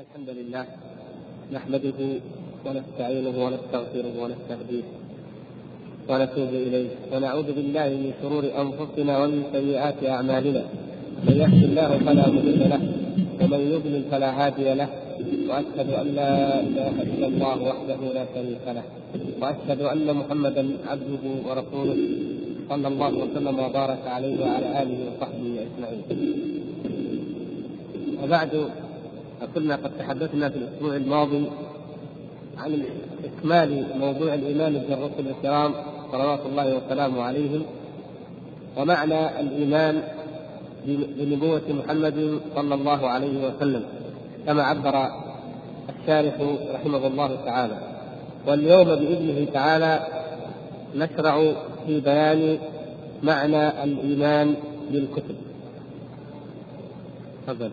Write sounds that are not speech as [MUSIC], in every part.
الحمد لله نحمده ونستعينه ونستغفره ونستهديه ونتوب إليه ونعوذ بالله من شرور أنفسنا ومن سيئات أعمالنا من يهد الله فلا مضل له ومن يضلل فلا هادي له وأشهد أن لا إله إلا الله وحده لا شريك له وأشهد أن محمدا عبده ورسوله صلى الله وسلم وبارك عليه وعلى آله وصحبه أجمعين. وبعد فكنا قد تحدثنا في الأسبوع الماضي عن إكمال موضوع الإيمان بالرسل الكرام صلوات الله وسلامه عليهم ومعنى الإيمان بنبوة محمد صلى الله عليه وسلم كما عبر الشارح رحمه الله تعالى واليوم بإذنه تعالى نشرع في بيان معنى الإيمان بالكتب. تفضل.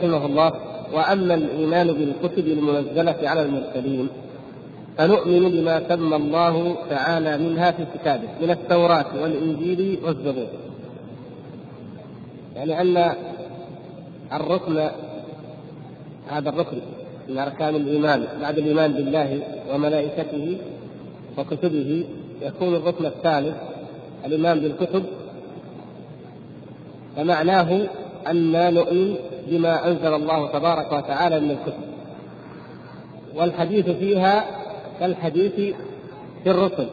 رحمه الله وأما الإيمان بالكتب المنزلة على المرسلين فنؤمن بما سمى الله تعالى منها في كتابه من التوراة والإنجيل والزبور. يعني أن الركن هذا الركن من أركان الإيمان بعد الإيمان بالله وملائكته وكتبه يكون الركن الثالث الإيمان بالكتب فمعناه أن نؤمن بما أنزل الله تبارك وتعالى من الكتب. والحديث فيها كالحديث في الرسل.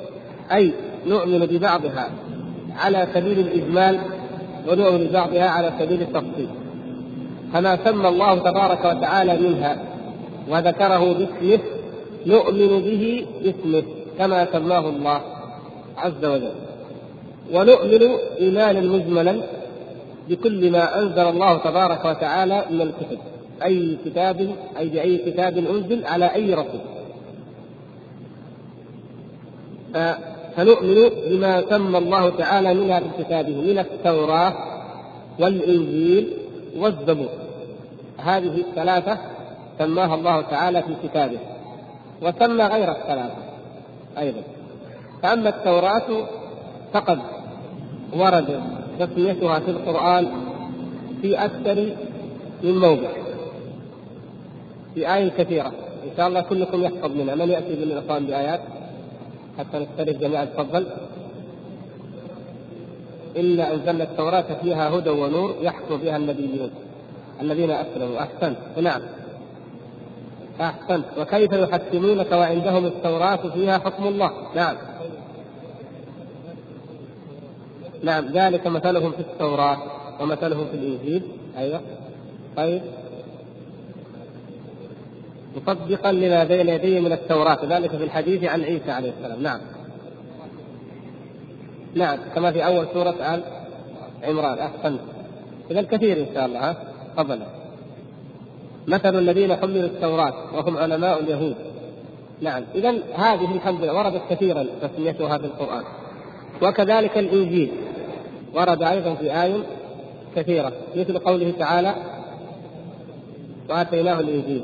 أي نؤمن ببعضها على سبيل الإجمال ونؤمن ببعضها على سبيل التفصيل. فما سمى الله تبارك وتعالى منها وذكره باسمه نؤمن به باسمه كما سماه الله عز وجل. ونؤمن إيمانا مجملا بكل ما أنزل الله تبارك وتعالى من الكتب. أي كتاب أي باي كتاب أنزل على أي رسول فنؤمن بما سمى الله تعالى منها في كتابه من التوراة والإنجيل والزبور. هذه الثلاثة سماها الله تعالى في كتابه وسمى غير الثلاثة أيضا. فأما التوراة فقد ورد تسميتها في القرآن في أكثر من موضع في آية كثيرة. إن شاء الله كلكم يحفظ منها. من يأتي بالإعطان بآيات؟ حتى نسترد جميعا. تفضل. إلا أنزلنا التوراة فيها هدى ونور يحكم بها النبيون الذين أسلموا. أحسنت. نعم. أحسنت. وكيف يحكمونك وعندهم التوراة فيها حكم الله؟ نعم. نعم ذلك مثلهم في التوراة ومثلهم في الإنجيل. أيوه. طيب. مصدقا لما بين يديه من التوراة ذلك في الحديث عن عيسى عليه السلام. نعم. نعم كما في أول سورة آل عمران. أحسنت. إذا كثير إن شاء الله ها؟ تفضل. مثل الذين حملوا التوراة وهم علماء اليهود. نعم. إذا هذه الحمد لله وردت كثيرا تسميتها في القرآن. وكذلك الإنجيل. ورد أيضا في آية كثيرة مثل قوله تعالى وآتيناه الإنجيل.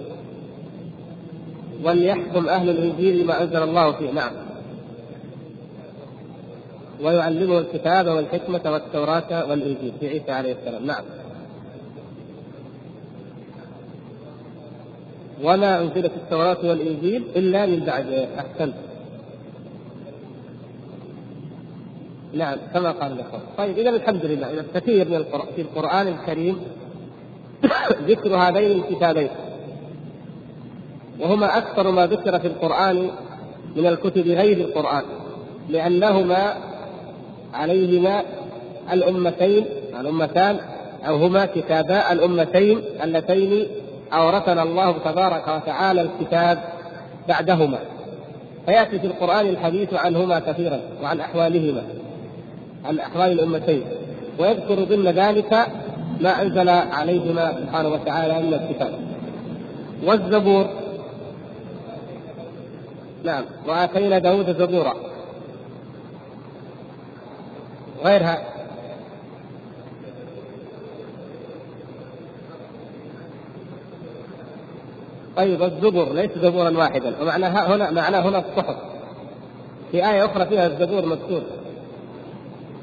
وليحكم أهل الإنجيل ما أنزل الله فيه نعم. ويعلمه الكتاب والحكمة والتوراة والإنجيل في عيسى عليه السلام نعم. وما أنزلت التوراة والإنجيل إلا من بعد أحسنت. نعم كما قال الأخوة طيب إذا الحمد لله إذا كثير من القرآن في القرآن الكريم [COUGHS] ذكر هذين الكتابين وهما أكثر ما ذكر في القرآن من الكتب غير القرآن لأنهما عليهما الأمتين الأمتان أو هما كتابا الأمتين اللتين أورثنا الله تبارك وتعالى الكتاب بعدهما. فيأتي في القرآن الحديث عنهما كثيرا وعن أحوالهما. عن أحوال الأمتين. ويذكر ضمن ذلك ما أنزل عليهما سبحانه وتعالى من الكتاب. والزبور. نعم. وآتينا داود زبورا. غيرها. طيب الزبر ليس زبورا واحدا. ومعنى هنا معناه هنا الصحف. في آية أخرى فيها الزبور مذكور.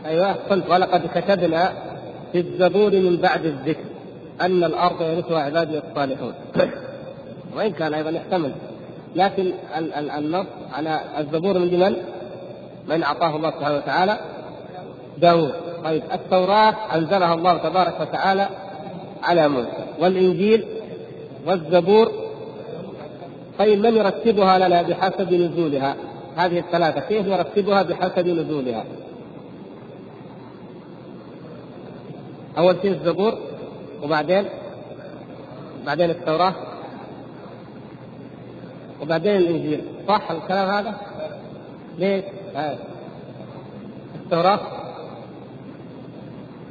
أيوه قلت ولقد كتبنا في الزبور من بعد الذكر أن الأرض يرثها عبادي الصالحون. [COUGHS] وإن كان أيضا يحتمل. لكن النص على الزبور من من؟ من أعطاه الله سبحانه وتعالى؟ داود طيب التوراة أنزلها الله تبارك وتعالى على موسى. والإنجيل والزبور طيب من يرتبها لنا بحسب نزولها؟ هذه الثلاثة. كيف يرتبها بحسب نزولها؟ أول شيء الزبور وبعدين بعدين التوراة وبعدين الإنجيل صح الكلام هذا؟ ليش؟ آه. التوراة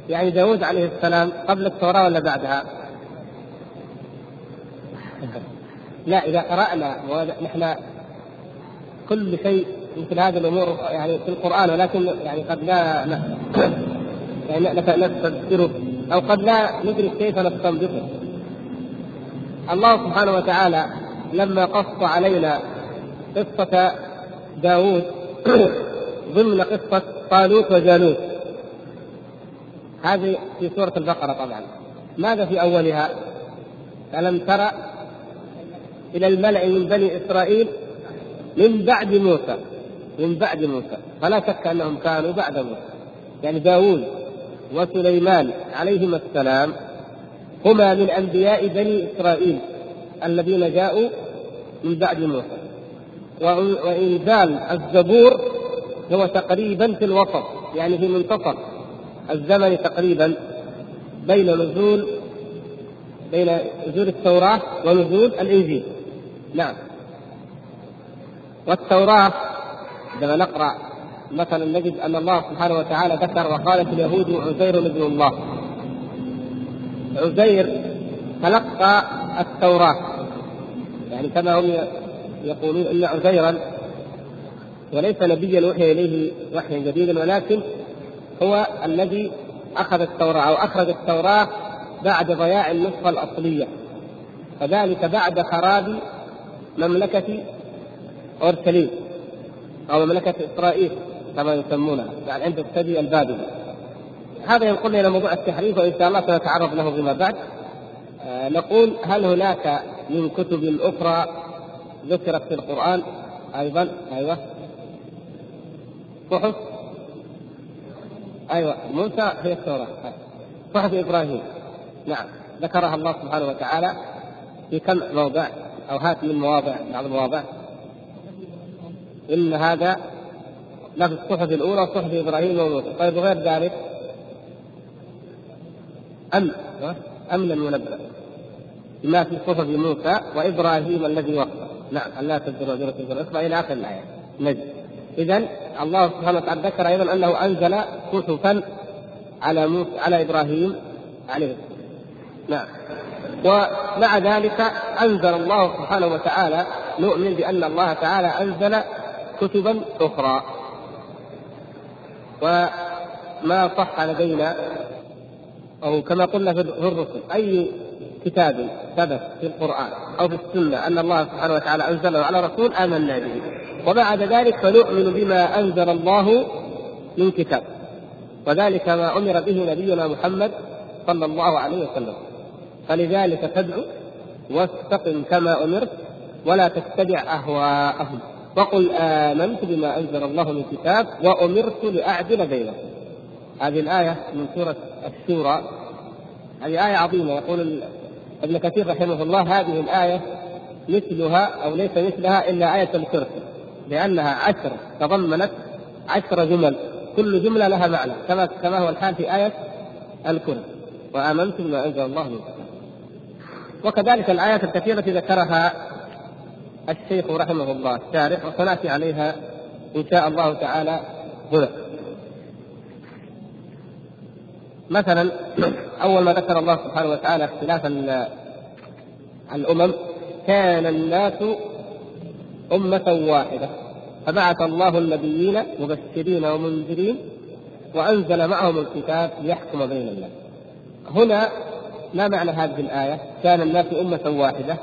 يعني داود عليه السلام قبل التوراة ولا بعدها؟ لا إذا قرأنا ونحن كل شيء مثل هذه الأمور يعني في القرآن ولكن يعني قد لا نستذكره أو قد لا ندرك كيف نستنبطه الله سبحانه وتعالى لما قص علينا قصة داود [COUGHS] ضمن قصة طالوت وجالوت. هذه في سورة البقرة طبعا. ماذا في أولها؟ ألم ترى إلى الملأ من بني إسرائيل من بعد موسى. من بعد موسى. فلا شك أنهم كانوا بعد موسى. يعني داوود وسليمان عليهما السلام هما من أنبياء بني إسرائيل الذين جاءوا من بعد موسى. وإنزال الزبور هو تقريبا في الوسط يعني في منتصف الزمن تقريبا بين نزول بين نزول التوراة ونزول الإنجيل. نعم. والتوراة عندما نقرأ مثلا نجد أن الله سبحانه وتعالى ذكر وقالت اليهود عزير ابن الله. عزير تلقى التوراة. يعني كما هم يقولون إن عزيرا وليس نبيا وحي إليه وحيا جديدا ولكن هو الذي أخذ التوراة أو أخرج التوراة بعد ضياع النسخه الأصلية. فذلك بعد خراب مملكة أورشليم أو مملكة إسرائيل. كما يسمونها يعني عند الثدي البابلي هذا ينقلنا إلى موضوع التحريف وإن شاء الله سنتعرض له فيما بعد. آه نقول هل هناك من كتب أخرى ذكرت في القرآن أيضا؟ أيوه. صحف؟ أيوه. موسى هي التوراة. صحف إبراهيم. نعم. ذكرها الله سبحانه وتعالى في كم موضع؟ أو هات من مواضع بعض المواضع. إن هذا لا في الصحف الأولى صحف إبراهيم وموسى طيب وغير ذلك؟ أم أمن المنبأ بما في صحف موسى وإبراهيم الذي وقف نعم ألا تزر وزرة وزر أخرى إلى آخر الآية. نجد. إذا الله سبحانه وتعالى ذكر أيضا أنه أنزل صحفا على موسى على إبراهيم عليه السلام نعم. ومع ذلك أنزل الله سبحانه وتعالى نؤمن بأن الله تعالى أنزل كتبا أخرى. وما صح لدينا أو كما قلنا في الرسل أي كتاب ثبت في القرآن أو في السنة أن الله سبحانه وتعالى أنزله على رسول آمنا به. وبعد ذلك فنؤمن بما أنزل الله من كتاب. وذلك ما أمر به نبينا محمد صلى الله عليه وسلم. فلذلك تدعو واستقم كما أمرت ولا تتبع أهواءهم. وقل آمنت بما أنزل الله من كتاب وأمرت لأعدل بينكم. هذه الآية من سورة الشورى. هذه آية عظيمة. يقول ابن كثير رحمه الله هذه الآية مثلها أو ليس مثلها إلا آية الكرسي لأنها عشر تضمنت عشر جمل. كل جملة لها معنى كما كما هو الحال في آية الكرسي. وآمنت بما أنزل الله من كتاب. وكذلك الآيات الكثيرة ذكرها الشيخ رحمه الله الشارح وسنأتي عليها إن شاء الله تعالى هنا مثلا أول ما ذكر الله سبحانه وتعالى اختلاف الأمم كان الناس أمة واحدة فبعث الله النبيين مبشرين ومنذرين وأنزل معهم الكتاب ليحكم بين الناس. هنا ما معنى هذه الآية؟ كان الناس أمة واحدة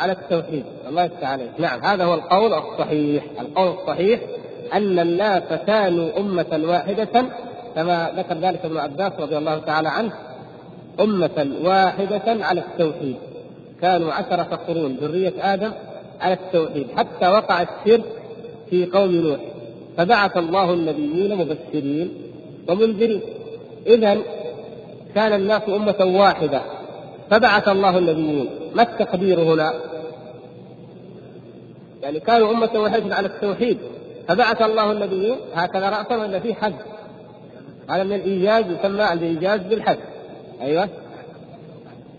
على التوحيد. الله يفتح عليك. نعم هذا هو القول الصحيح. القول الصحيح أن الناس كانوا أمة واحدة كما ذكر ذلك ابن عباس رضي الله تعالى عنه أمة واحدة على التوحيد. كانوا عشرة قرون ذرية آدم على التوحيد. حتى وقع الشرك في قوم نوح. فبعث الله النبيين مبشرين ومنذرين. إذا كان الناس أمة واحدة. فبعث الله النبيين. ما التقدير هنا؟ يعني كانوا أمة واحدة على التوحيد. فبعث الله النبيين هكذا رأسا ولا في حد. هذا من الإيجاز يسمى الإيجاز بالحد. أيوه.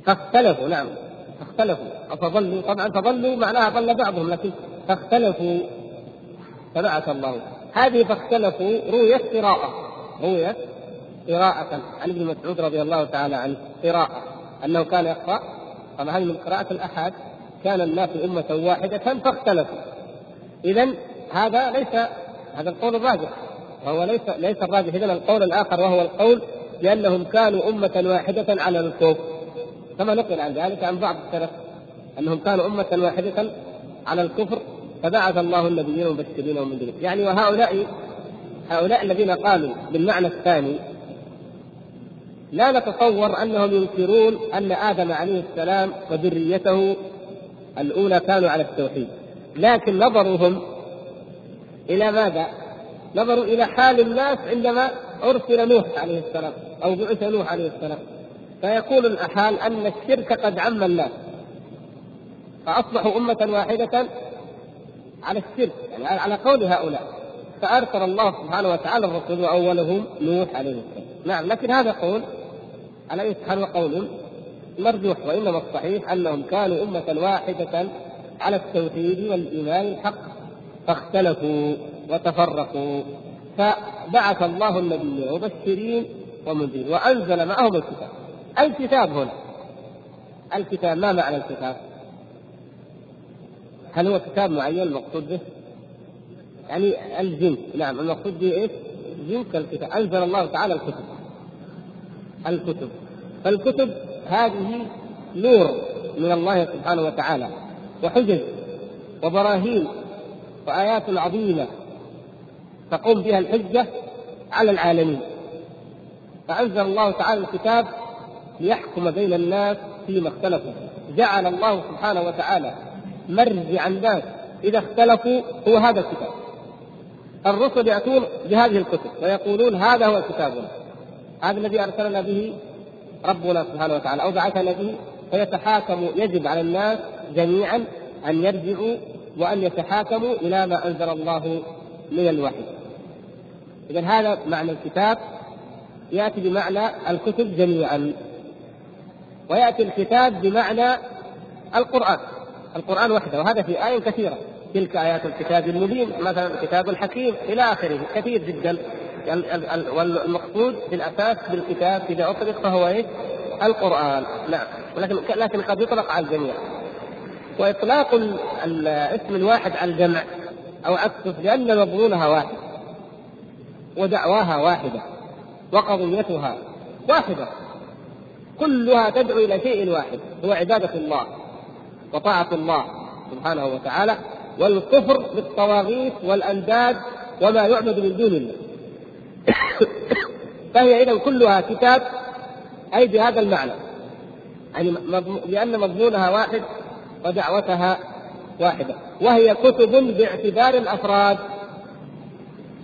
فاختلفوا نعم. فاختلفوا. فضلوا طبعا فضلوا معناها ضل بعضهم لكن فاختلفوا. فبعث الله. هذه فاختلفوا رويت قراءة. رويت قراءة. عن ابن مسعود رضي الله تعالى عنه قراءة. أنه كان يقرأ. طبعا هذه من قراءة الأحد كان الناس أمة واحدة فاختلفوا إذا هذا ليس هذا القول الراجح. وهو ليس ليس الراجح. إذا القول الآخر وهو القول بأنهم كانوا أمة واحدة على الكفر. كما نقل عن ذلك عن بعض السلف. أنهم كانوا أمة واحدة على الكفر فبعث الله النبيين مبشرين ومنذرين يعني وهؤلاء هؤلاء الذين قالوا بالمعنى الثاني لا نتصور أنهم ينكرون أن آدم عليه السلام وذريته الأولى كانوا على التوحيد. لكن نظرهم إلى ماذا؟ نظروا إلى حال الناس عندما أرسل نوح عليه السلام أو بعث نوح عليه السلام. فيقول الحال أن الشرك قد عم الناس. فأصبحوا أمة واحدة على الشرك يعني على قول هؤلاء. فأرسل الله سبحانه وتعالى الرسول وأولهم نوح عليه السلام. نعم لكن هذا قول على اي حال وقول مرجوح وإنما الصحيح أنهم كانوا أمة واحدة على التوحيد والإيمان الحق فاختلفوا وتفرقوا فبعث الله النبيين مبشرين ومنذرين وأنزل معهم الكتاب الكتاب هنا الكتاب ما معنى الكتاب؟ هل هو كتاب معين المقصود به؟ يعني الجنس نعم المقصود به إيش؟ جنس الكتاب أنزل الله تعالى الكتب الكتب فالكتب هذه نور من الله سبحانه وتعالى وحجج وبراهين وآيات عظيمة تقوم بها الحجة على العالمين. فأنزل الله تعالى الكتاب ليحكم بين الناس فيما اختلفوا. جعل الله سبحانه وتعالى مرجع الناس إذا اختلفوا هو هذا الكتاب. الرسل يأتون بهذه الكتب ويقولون هذا هو كتابنا. هذا الذي أرسلنا به ربنا سبحانه وتعالى أو بعثنا به فيتحاكم يجب على الناس جميعا أن يرجعوا وأن يتحاكموا إلى ما أنزل الله من الوحي. إذا هذا معنى الكتاب. يأتي بمعنى الكتب جميعا. ويأتي الكتاب بمعنى القرآن. القرآن وحده وهذا في آية كثيرة. تلك آيات الكتاب المبين مثلا الكتاب الحكيم إلى آخره كثير جدا. والمقصود في الأساس بالكتاب إذا أطلق فهو إيه؟ القرآن. نعم. ولكن لكن قد يطلق على الجميع. وإطلاق الاسم الواحد على الجمع أو عكسه لأن مضمونها واحد. ودعواها واحدة. وقضيتها واحدة. كلها تدعو إلى شيء واحد. هو عبادة الله وطاعة الله سبحانه وتعالى والكفر بالطواغيت والأنداد وما يعبد من دون الله. [COUGHS] فهي إذا كلها كتاب أي بهذا المعنى. يعني لأن مضمونها واحد ودعوتها واحدة. وهي كتب باعتبار الأفراد.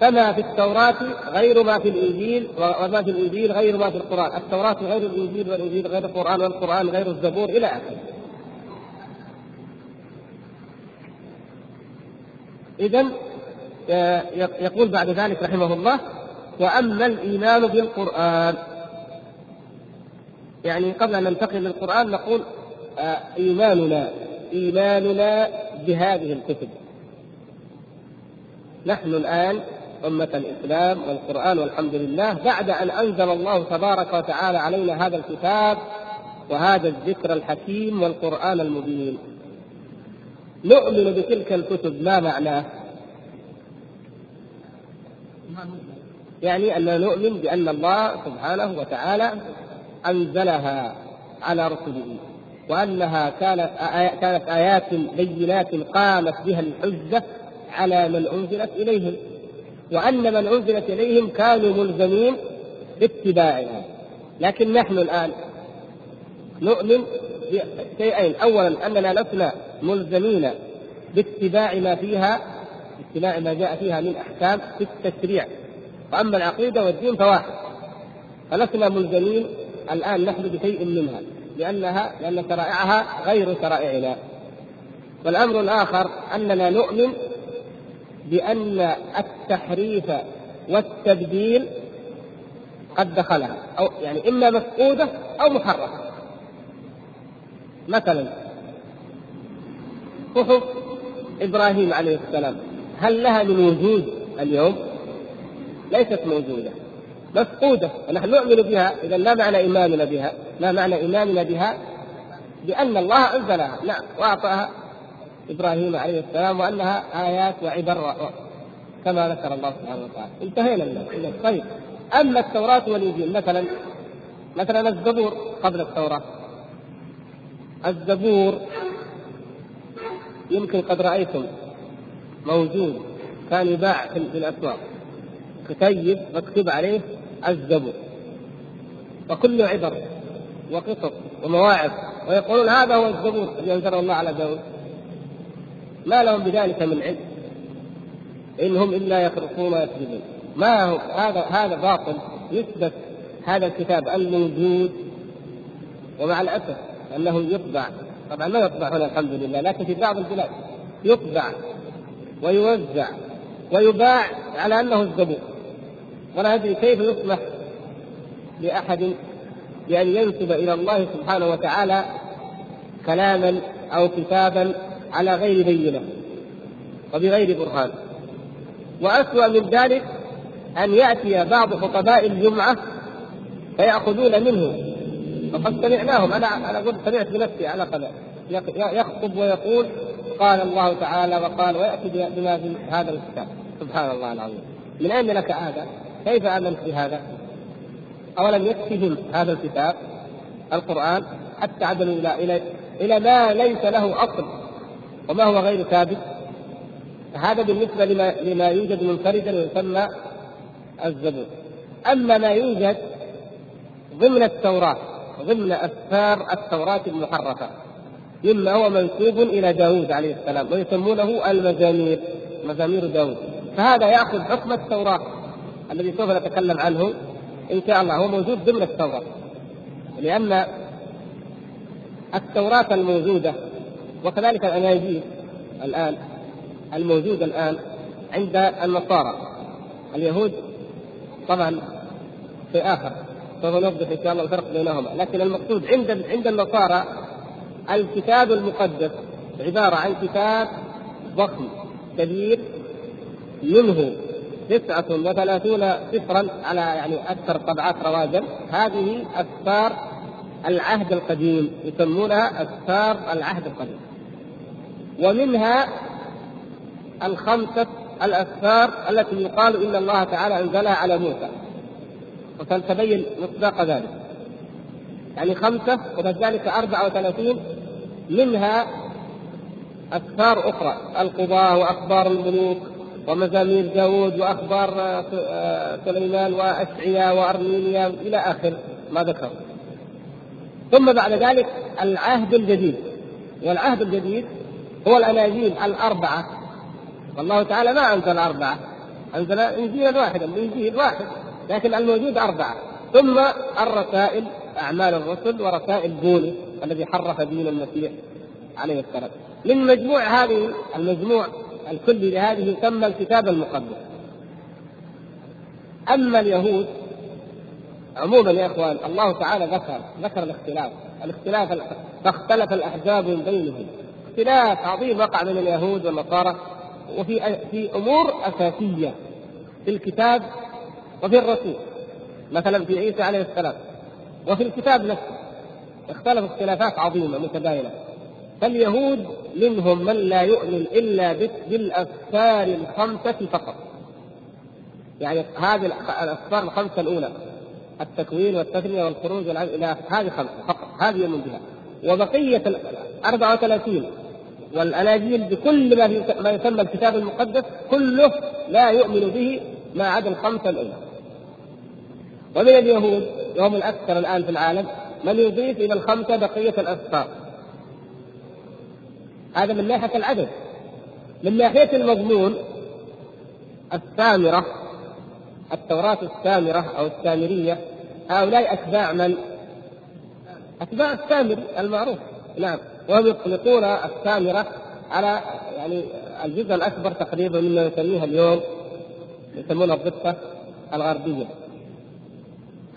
فما في التوراة غير ما في الإنجيل وما في الإنجيل غير ما في القرآن. التوراة غير الإنجيل والإنجيل غير القرآن والقرآن غير الزبور إلى آخره. إذا آه، يقول بعد ذلك رحمه الله وأما الإيمان بالقرآن. يعني قبل أن ننتقل للقرآن نقول آه، إيماننا إيماننا بهذه الكتب. نحن الآن أمة الإسلام والقرآن والحمد لله بعد أن أنزل الله تبارك وتعالى علينا هذا الكتاب وهذا الذكر الحكيم والقرآن المبين. نؤمن بتلك الكتب ما معناه؟ يعني أننا نؤمن بأن الله سبحانه وتعالى أنزلها على رسله وأنها كانت كانت آيات بينات قامت بها الحجة على من أنزلت إليهم وأن من أنزلت إليهم كانوا ملزمين باتباعها. لكن نحن الآن نؤمن بشيئين أولا أننا لسنا ملزمين باتباع ما فيها اتباع ما جاء فيها من أحكام في التشريع. وأما العقيدة والدين فواحد. فلسنا ملزمين الآن نحن بشيء منها لأنها لأن شرائعها غير شرائعنا. والأمر الآخر أننا نؤمن بأن التحريف والتبديل قد دخلها أو يعني إما مفقودة أو محرفة مثلا صحف إبراهيم عليه السلام هل لها من وجود اليوم؟ ليست موجودة. مفقودة. ونحن نؤمن بها. إذا ما معنى إيماننا بها؟ ما معنى إيماننا بها؟ بأن الله أنزلها. نعم. وأعطاها إبراهيم عليه السلام وأنها آيات وعبر كما ذكر الله سبحانه وتعالى. انتهينا من طيب. أما التوراة والإنجيل مثلا مثلا الزبور قبل التوراة. الزبور يمكن قد رأيتم موجود كان يباع في الأسواق. كتيب مكتوب عليه الزبور وكله عبر وقصص ومواعظ. ويقولون هذا هو الزبور الذي انزله الله على داود ما لهم بذلك من علم. إن هم إلا يخرقون ويكذبون ما هو؟ هذا هذا باطل. يثبت هذا الكتاب الموجود. ومع الأسف أنه يطبع. طبعا ما يطبع هنا الحمد لله لكن في بعض البلاد يطبع ويوزع ويباع على أنه الزبور. ولا أدري كيف يسمح لأحد بأن ينسب إلى الله سبحانه وتعالى كلاما أو كتابا على غير بينة وبغير برهان. وأسوأ من ذلك أن يأتي بعض خطباء الجمعة فيأخذون منه. وقد سمعناهم. أنا أنا قلت سمعت بنفسي على قدر يخطب ويقول قال الله تعالى وقال ويأتي بما في هذا الكتاب. سبحان الله العظيم. من أين لك هذا؟ كيف آمنت بهذا؟ أولم يكفهم هذا الكتاب القرآن حتى عدلوا إلى إلى ما ليس له أصل وما هو غير ثابت؟ هذا بالنسبة لما, لما يوجد منفردا ويسمى الزبور. أما ما يوجد ضمن التوراة ضمن أسفار التوراة المحرفة مما هو منسوب إلى داود عليه السلام ويسمونه المزامير مزامير داود. فهذا يأخذ حكم التوراة. الذي سوف نتكلم عنه إن شاء الله هو موجود ضمن التوراة. لأن التوراة الموجودة وكذلك الأناجيل الآن الموجودة الآن عند النصارى. اليهود طبعا في آخر سوف نوضح إن شاء الله الفرق بينهما. لكن المقصود عند عند النصارى الكتاب المقدس عبارة عن كتاب ضخم كبير منه تسعة وثلاثون سفرا على يعني أكثر طبعات رواجا هذه أسفار العهد القديم يسمونها أسفار العهد القديم. ومنها الخمسة الأسفار التي يقال إن الله تعالى أنزلها على موسى. وسنتبين مصداق ذلك. يعني خمسة وبعد ذلك أربعة وثلاثين. منها أسفار أخرى القضاة وأخبار الملوك. ومزامير داود وأخبار آه، سليمان وأشعيا وأرمينيا إلى آخر ما ذكر. ثم بعد ذلك العهد الجديد. والعهد الجديد هو الأناجيل الأربعة. والله تعالى ما أنزل أربعة أنزل إنجيلا واحدا إنجيل واحد لكن الموجود أربعة. ثم الرسائل أعمال الرسل ورسائل بولس الذي حرف دين المسيح عليه السلام. من مجموع هذه المجموع الكلي لهذه يسمى الكتاب المقدس. أما اليهود عموما يا إخوان الله تعالى ذكر ذكر الاختلاف. الاختلاف فاختلف الأحزاب من بينهم. اختلاف عظيم وقع بين اليهود والنصارى وفي في أمور أساسية في الكتاب وفي الرسول. مثلا في عيسى عليه السلام وفي الكتاب نفسه اختلف اختلافات عظيمة متباينه فاليهود منهم من لا يؤمن إلا بالاسفار الخمسة فقط يعني هذه الاسفار الخمسة الأولى التكوين والتثنية والخروج إلى هذه خمسة فقط هذه يؤمن بها وبقية ال 34 والأناجيل بكل ما ما يسمى الكتاب المقدس كله لا يؤمن به ما عدا الخمسة الأولى. ومن اليهود وهم الأكثر الآن في العالم من يضيف إلى الخمسة بقية الاسفار. هذا من ناحية العدد. من ناحية المضمون السامره التوراة السامرة أو السامرية هؤلاء أتباع من؟ أتباع السامري المعروف نعم وهم يطلقون السامرة على يعني الجزء الأكبر تقريبا مما نسميها اليوم يسمونها الضفة الغربية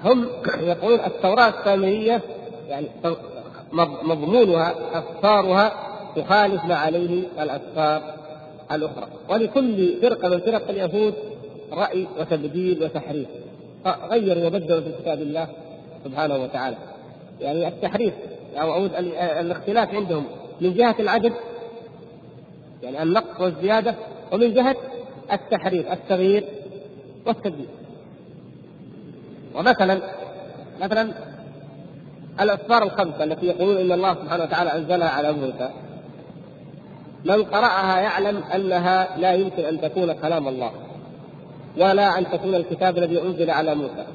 هم يقولون التوراة السامرية يعني مضمونها أسفارها تخالف ما عليه الأسفار الأخرى. ولكل فرقة من فرق اليهود رأي وتبديل وتحريف. غيروا وبدلوا في كتاب الله سبحانه وتعالى. يعني التحريف أو أعود الاختلاف عندهم. من جهة العدد يعني النقص والزيادة ومن جهة التحريف التغيير والتبديل. ومثلا مثلا الأسفار الخمسة التي يقولون إن الله سبحانه وتعالى أنزلها على موسى. من قرأها يعلم أنها لا يمكن أن تكون كلام الله ولا أن تكون الكتاب الذي أنزل على موسى.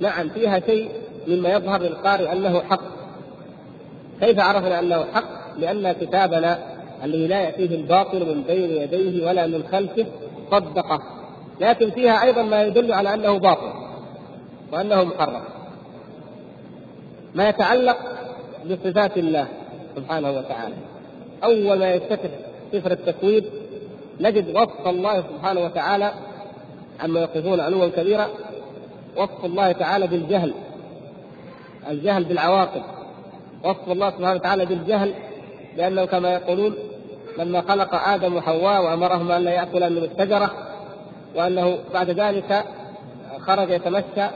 نعم فيها شيء مما يظهر للقارئ أنه حق. كيف عرفنا أنه حق؟ لأن كتابنا الذي لا يأتيه الباطل من بين يديه ولا من خلفه صدقه. لكن فيها أيضا ما يدل على أنه باطل وأنه محرم. ما يتعلق بصفات الله سبحانه وتعالى. أول ما يفتتح سفر التكوين نجد وصف الله سبحانه وتعالى عما يقفون علوا كبيرا وصف الله تعالى بالجهل الجهل بالعواقب. وصف الله سبحانه وتعالى بالجهل لأنه كما يقولون لما خلق آدم وحواء وأمرهما أن لا يأكلا من الشجرة وأنه بعد ذلك خرج يتمشى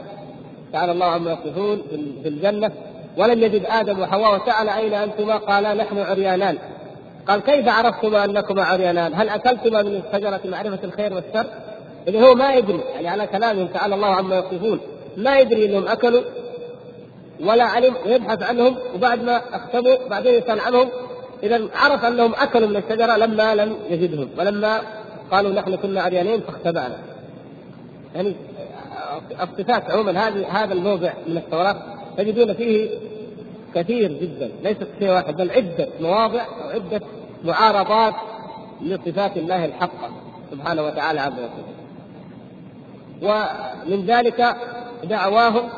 تعالى الله عما يصفون في الجنة. ولم يجد آدم وحواء وسأل أين أنتما؟ قالا نحن عريانان. قال كيف عرفتما انكما عريانان؟ هل اكلتما من شجرة معرفة الخير والشر؟ اللي هو ما يدري يعني على كلامهم تعالى الله عما يصفون ما يدري إنهم أكلوا ولا علم ويبحث عنهم وبعد ما أختبوا بعدين يسال عنهم إذا عرف أنهم أكلوا من الشجرة لما لم يجدهم ولما قالوا نحن كنا عريانين فاختبأنا. يعني الصفات عموما هذه هذا الموضع من التوراة تجدون فيه كثير جدا ليست شيء واحد بل عدة مواضع وعدة معارضات لصفات الله الحقه سبحانه وتعالى عز وجل. ومن ذلك دعواهم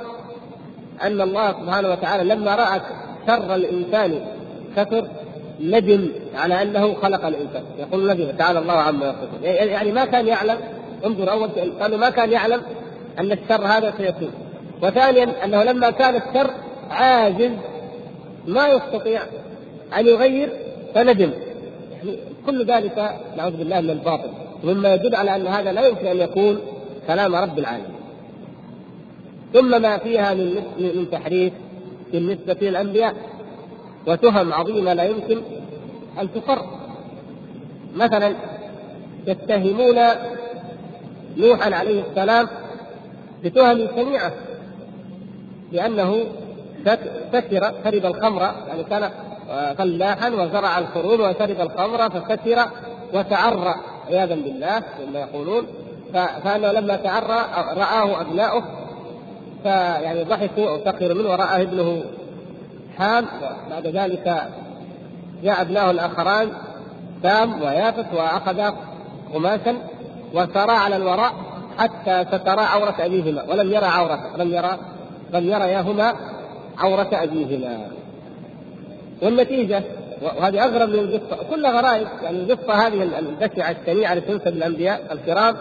أن الله سبحانه وتعالى لما رأى شر الإنسان كثر ندم على أنه خلق الإنسان. يقول ندم تعالى الله عما يصفون. يعني ما كان يعلم انظر أول قالوا ما كان يعلم أن الشر هذا سيكون. وثانيا أنه لما كان الشر عاجز ما يستطيع أن يغير فندم كل ذلك نعوذ بالله من الباطل مما يدل على أن هذا لا يمكن أن يكون كلام رب العالمين. ثم ما فيها من من تحريف بالنسبة للأنبياء وتهم عظيمة لا يمكن أن تقر. مثلا يتهمون نوحا عليه السلام بتهم شنيعه لأنه سكر شرب الخمر يعني كان فلاحا وزرع القرون وشرب الخمر فسكر وتعرى عياذا بالله مما يقولون. فأنه لما تعرى رآه أبناؤه فيعني ضحكوا أو سخروا منه ورآه ابنه حام. بعد ذلك جاء ابناؤه الآخران سام ويافت واخذا قماشا وسرى على الوراء حتى سترى عورة أبيهما ولم يرى عورة لم يرى لم يرياهما عورة أبيهما. والنتيجة وهذه أغرب من القصة. كلها غرائب يعني القصة هذه البشعة الشنيعة التي تنسب الأنبياء الكرام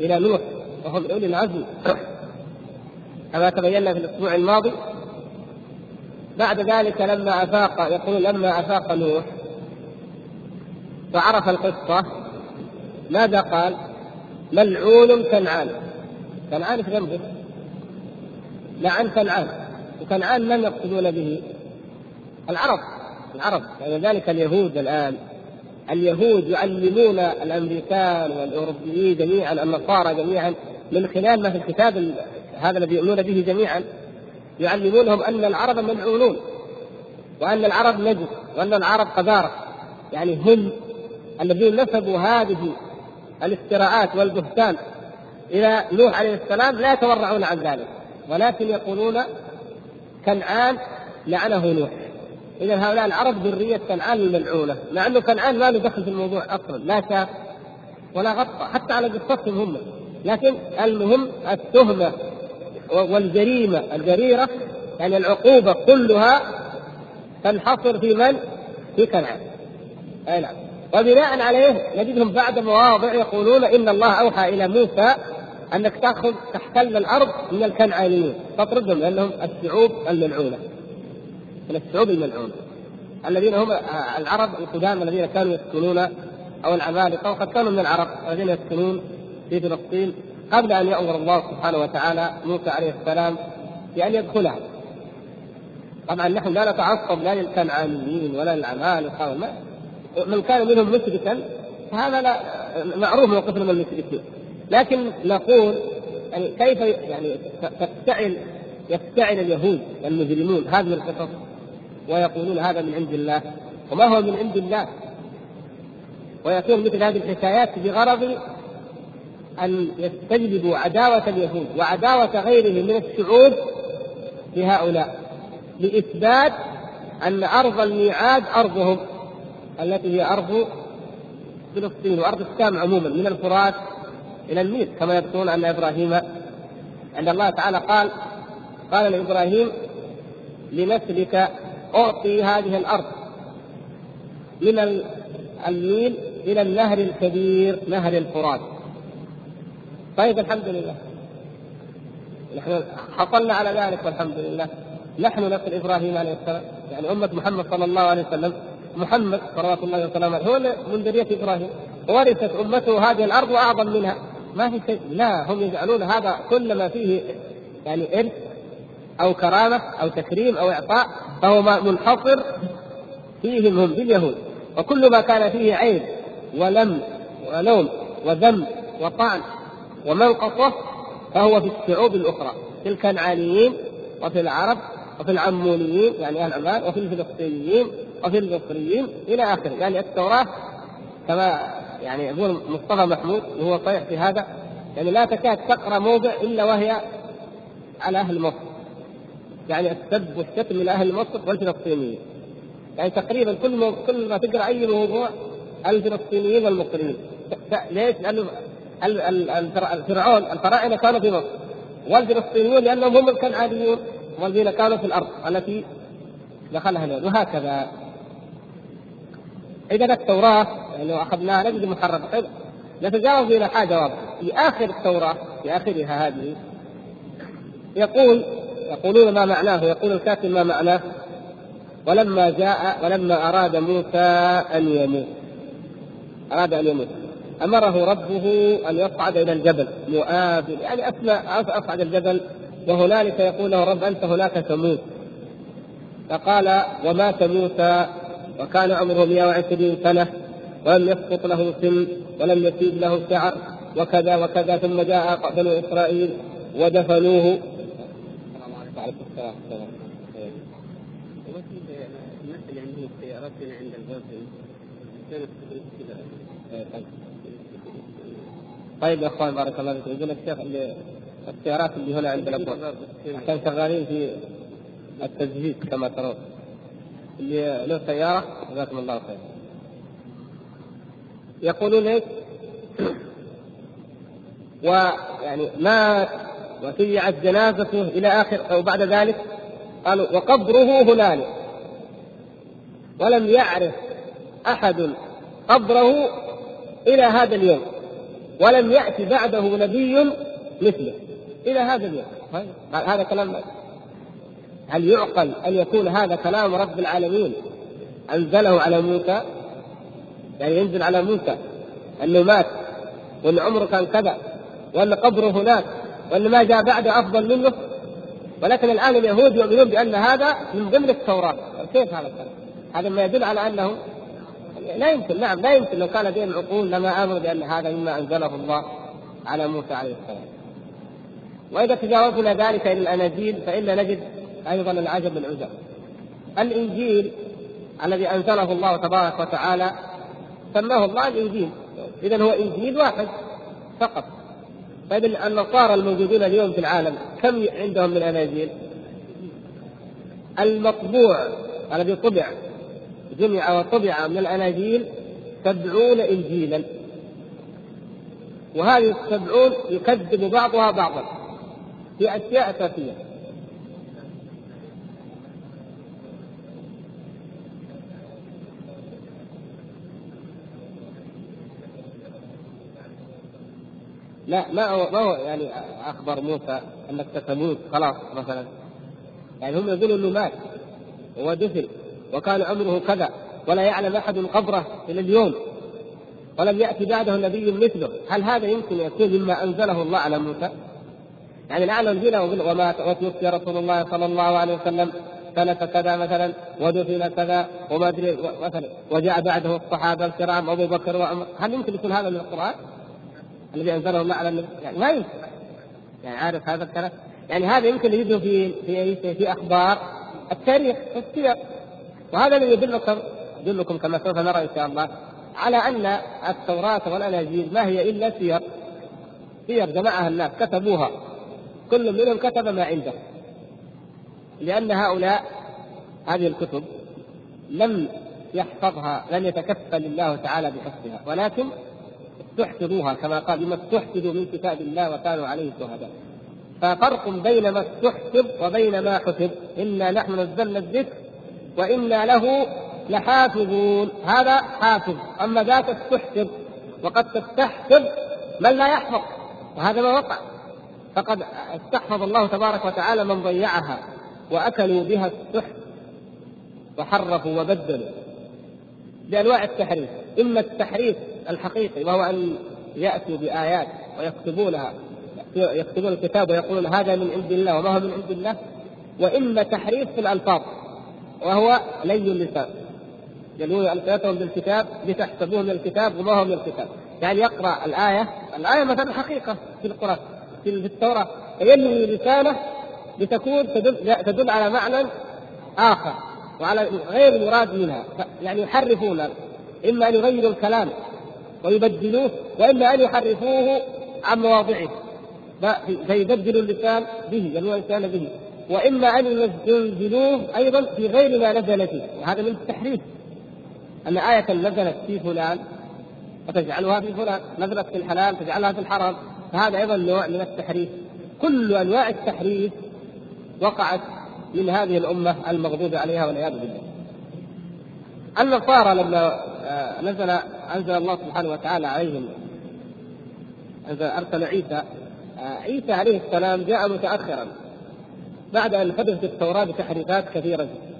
إلى نوح وهم أولي العزم. كما تبينا في الأسبوع الماضي بعد ذلك لما أفاق يقول لما أفاق نوح وعرف القصة ماذا قال؟ ملعون كنعان. كنعان في ذنبه لعن كنعان. وكنعان من يقصدون به؟ العرب. العرب. ذلك اليهود الآن. اليهود يعلمون الأمريكان والأوروبيين جميعا النصارى جميعا من خلال ما في الكتاب هذا الذي يؤمنون به جميعا. يعلمونهم أن العرب ملعونون وأن العرب نجس وأن العرب قذارة. يعني هم الذين نسبوا هذه الافتراءات والبهتان إلى نوح عليه السلام لا يتورعون عن ذلك ولكن يقولون كنعان لعنه نوح. إذا هؤلاء العرب ذرية كنعان الملعونه مع إنه كنعان ما له دخل في الموضوع أصلا لا شاف ولا غطى حتى على قصتهم هم لكن المهم التهمة والجريمة الجريرة يعني العقوبة كلها تنحصر في من؟ في كنعان. أي نعم. وبناء عليه نجدهم بعد مواضع يقولون إن الله أوحى إلى موسى أنك تأخذ تحتل الأرض من الكنعانيين تطردهم لأنهم الشعوب الملعونه. من الشعوب الملعونه. الذين هم العرب القدامى الذين كانوا يسكنون أو العمالقه وقد كانوا من العرب الذين يسكنون في فلسطين قبل أن يأمر الله سبحانه وتعالى موسى عليه السلام بأن يدخلها. طبعا نحن لا نتعصب لا للكنعانيين ولا للعمالقه من كان منهم مشركا فهذا لا معروف موقفنا من المشركين لكن نقول يعني كيف يعني تفتعل يفتعل اليهود المجرمون هذه القصص ويقولون هذا من عند الله. وما هو من عند الله؟ ويكون مثل هذه الحكايات بغرض أن يستجلبوا عداوة اليهود وعداوة غيرهم من الشعوب لهؤلاء لإثبات أن أرض الميعاد أرضهم التي هي أرض فلسطين وأرض الشام عموما من الفرات إلى النيل كما يذكرون أن إبراهيم عند الله تعالى قال قال لإبراهيم لنسلك أعطي هذه الأرض من النيل إلى النهر الكبير نهر الفرات. طيب الحمد لله. نحن حصلنا على ذلك والحمد لله. نحن نسل إبراهيم عليه السلام يعني أمة محمد صلى الله عليه وسلم. محمد صلوات الله وسلامه هو من ذرية إبراهيم. ورثت أمته هذه الأرض وأعظم منها. ما في شيء لا هم يجعلون هذا كل ما فيه يعني إرث أو كرامة أو تكريم أو إعطاء فهو منحصر فيهم هم باليهود. وكل ما كان فيه عيب ولم ولوم وذم وطعن ومنقصه فهو في الشعوب الأخرى في الكنعانيين وفي العرب وفي العمونيين يعني أهل عمان وفي الفلسطينيين وفي المصريين إلى آخره. يعني التوراة كما يعني يقول مصطفى محمود وهو صحيح في هذا يعني لا تكاد تقرأ موضع إلا وهي على أهل مصر. يعني السب والشتم من أهل مصر والفلسطينيين. يعني تقريبا كل ما كل ما تقرأ أي موضوع الفلسطينيين والمصريين. ليش؟ لأنه الفرعون الفراعنة كانوا في مصر. والفلسطينيون لأنهم هم الكنعانيون والذين كانوا في الأرض التي دخلها اليهود وهكذا. إذا التوراة لو أخذناها نجد محرمه طيب نتجاوز إلى حاجة واضحة. في آخر التوراة في آخرها هذه يقول يقولون ما معناه يقول الكاتب ما معناه؟ ولما جاء ولما أراد موسى أن يموت. أراد أن يموت. أمره ربه أن يصعد إلى الجبل مؤاب يعني اثنى أصعد الجبل وهنالك يقول له رب أنت هناك تموت. فقال ومات موسى وكان عمره 120 سنة ولم يسقط له سن ولم يسيب له شعر وكذا وكذا ثم جاء بنو إسرائيل ودفنوه. طيب. يا أخوان بارك الله فيكم يقول الشيخ اللي السيارات اللي هنا عند الأبواب عشان شغالين في التجهيز كما ترون. اللي له سيارة جزاكم الله خير. يقولون إيش؟ [COUGHS] ويعني مات وسيعت جنازته إلى آخر أو بعد ذلك. قالوا وقبره هنالك ولم يعرف أحد قبره إلى هذا اليوم. ولم ياتي بعده نبي مثله إلى هذا اليوم. هذا كلام هل يعقل أن يكون هذا كلام رب العالمين أنزله على موسى؟ يعني ينزل على موسى أنه مات وأن عمره كان كذا وأن قبره هناك. وان ما جاء بعده أفضل منه ولكن الآن اليهود يؤمنون بأن هذا من ضمن التوراة كيف هذا الكلام؟ هذا ما يدل على أنه لا يمكن نعم لا يمكن لو كان بين العقول لما آمنوا بأن هذا مما أنزله الله على موسى عليه السلام. وإذا تجاوزنا ذلك إلى الاناجيل فانا نجد أيضا العجب العجب. الإنجيل الذي أنزله الله تبارك وتعالى سماه الله الإنجيل اذا هو إنجيل واحد فقط طيب النصارى الموجودين اليوم في العالم كم عندهم من أناجيل؟ المطبوع الذي طبع جمع وطبع من الأناجيل سبعون انجيلا وهذه السبعون يكذب بعضها بعضا في أشياء أساسية لا ما هو ما هو يعني أخبر موسى أنك ستموت خلاص مثلا يعني هم يقولوا إنه مات ودفن وكان عمره كذا ولا يعلم أحد قبره إلى اليوم ولم ياتي بعده نبي مثله، هل هذا يمكن يكون مما أنزله الله على موسى؟ يعني الان نجينا وما وتوفي رسول الله صلى الله عليه وسلم سنة كذا مثلا ودفن كذا وما أدري مثلا وجاء بعده الصحابة الكرام أبو بكر وعمر هل يمكن يكون هذا من القرآن؟ الذي أنزله الله على النبي. يعني ما يمكن. يعني عارف هذا الكلام؟ يعني هذا يمكن يجده في في في أخبار التاريخ السير. وهذا الذي يدلكم يدلكم كما سوف نرى إن شاء الله على أن التوراة والاناجيل ما هي إلا سير. سير جمعها الناس كتبوها. كل منهم كتب ما عنده. لأن هؤلاء هذه الكتب لم يحفظها لم يتكفل الله تعالى بحفظها. ولكن استحفظوها كما قال بما استحفظوا من كتاب الله وكانوا عليه شهداء. ففرق بين ما استحفظ وبين ما حفظ. إنا نحن نزلنا الذكر وإنا له لحافظون. هذا حافظ. أما ذاك استحفظ وقد تستحفظ من لا يحفظ. وهذا ما وقع. فقد استحفظ الله تبارك وتعالى من ضيعها وأكلوا بها السحت وحرفوا وبدلوا. بانواع التحريف. إما التحريف الحقيقي وهو أن يأتوا بآيات ويكتبونها يكتبون الكتاب ويقولون هذا من عند الله وما هو من عند الله وإما تحريف في الألفاظ وهو لي اللسان يلون السنتهم بالكتاب لتحسبوه من الكتاب وما هو من الكتاب. يعني يقرأ الآية الآية مثلا حقيقة في القرآن في التوراة فينوي لسانه لتكون تدل, تدل على معنى آخر وعلى غير المراد منها يعني يحرفون إما أن يغيروا الكلام ويبدلوه وإما أن يحرفوه عن مواضعه. فيبدل اللسان به ينوى الانسان به. وإما أن ينزلوه أيضا في غير ما نزل فيه. وهذا من التحريف. أن آية نزلت في فلان وتجعلها في فلان. نزلت في الحلال تجعلها في الحرام. فهذا أيضا نوع من التحريف. كل أنواع التحريف وقعت من هذه الأمة المغضوب عليها والعياذ بالله. النصارى لما نزل أنزل الله سبحانه وتعالى عليهم انزل أرسل عيسى عيسى عليه السلام جاء متاخرا بعد أن حدثت التوراة بتحريفات كثيرة جدا.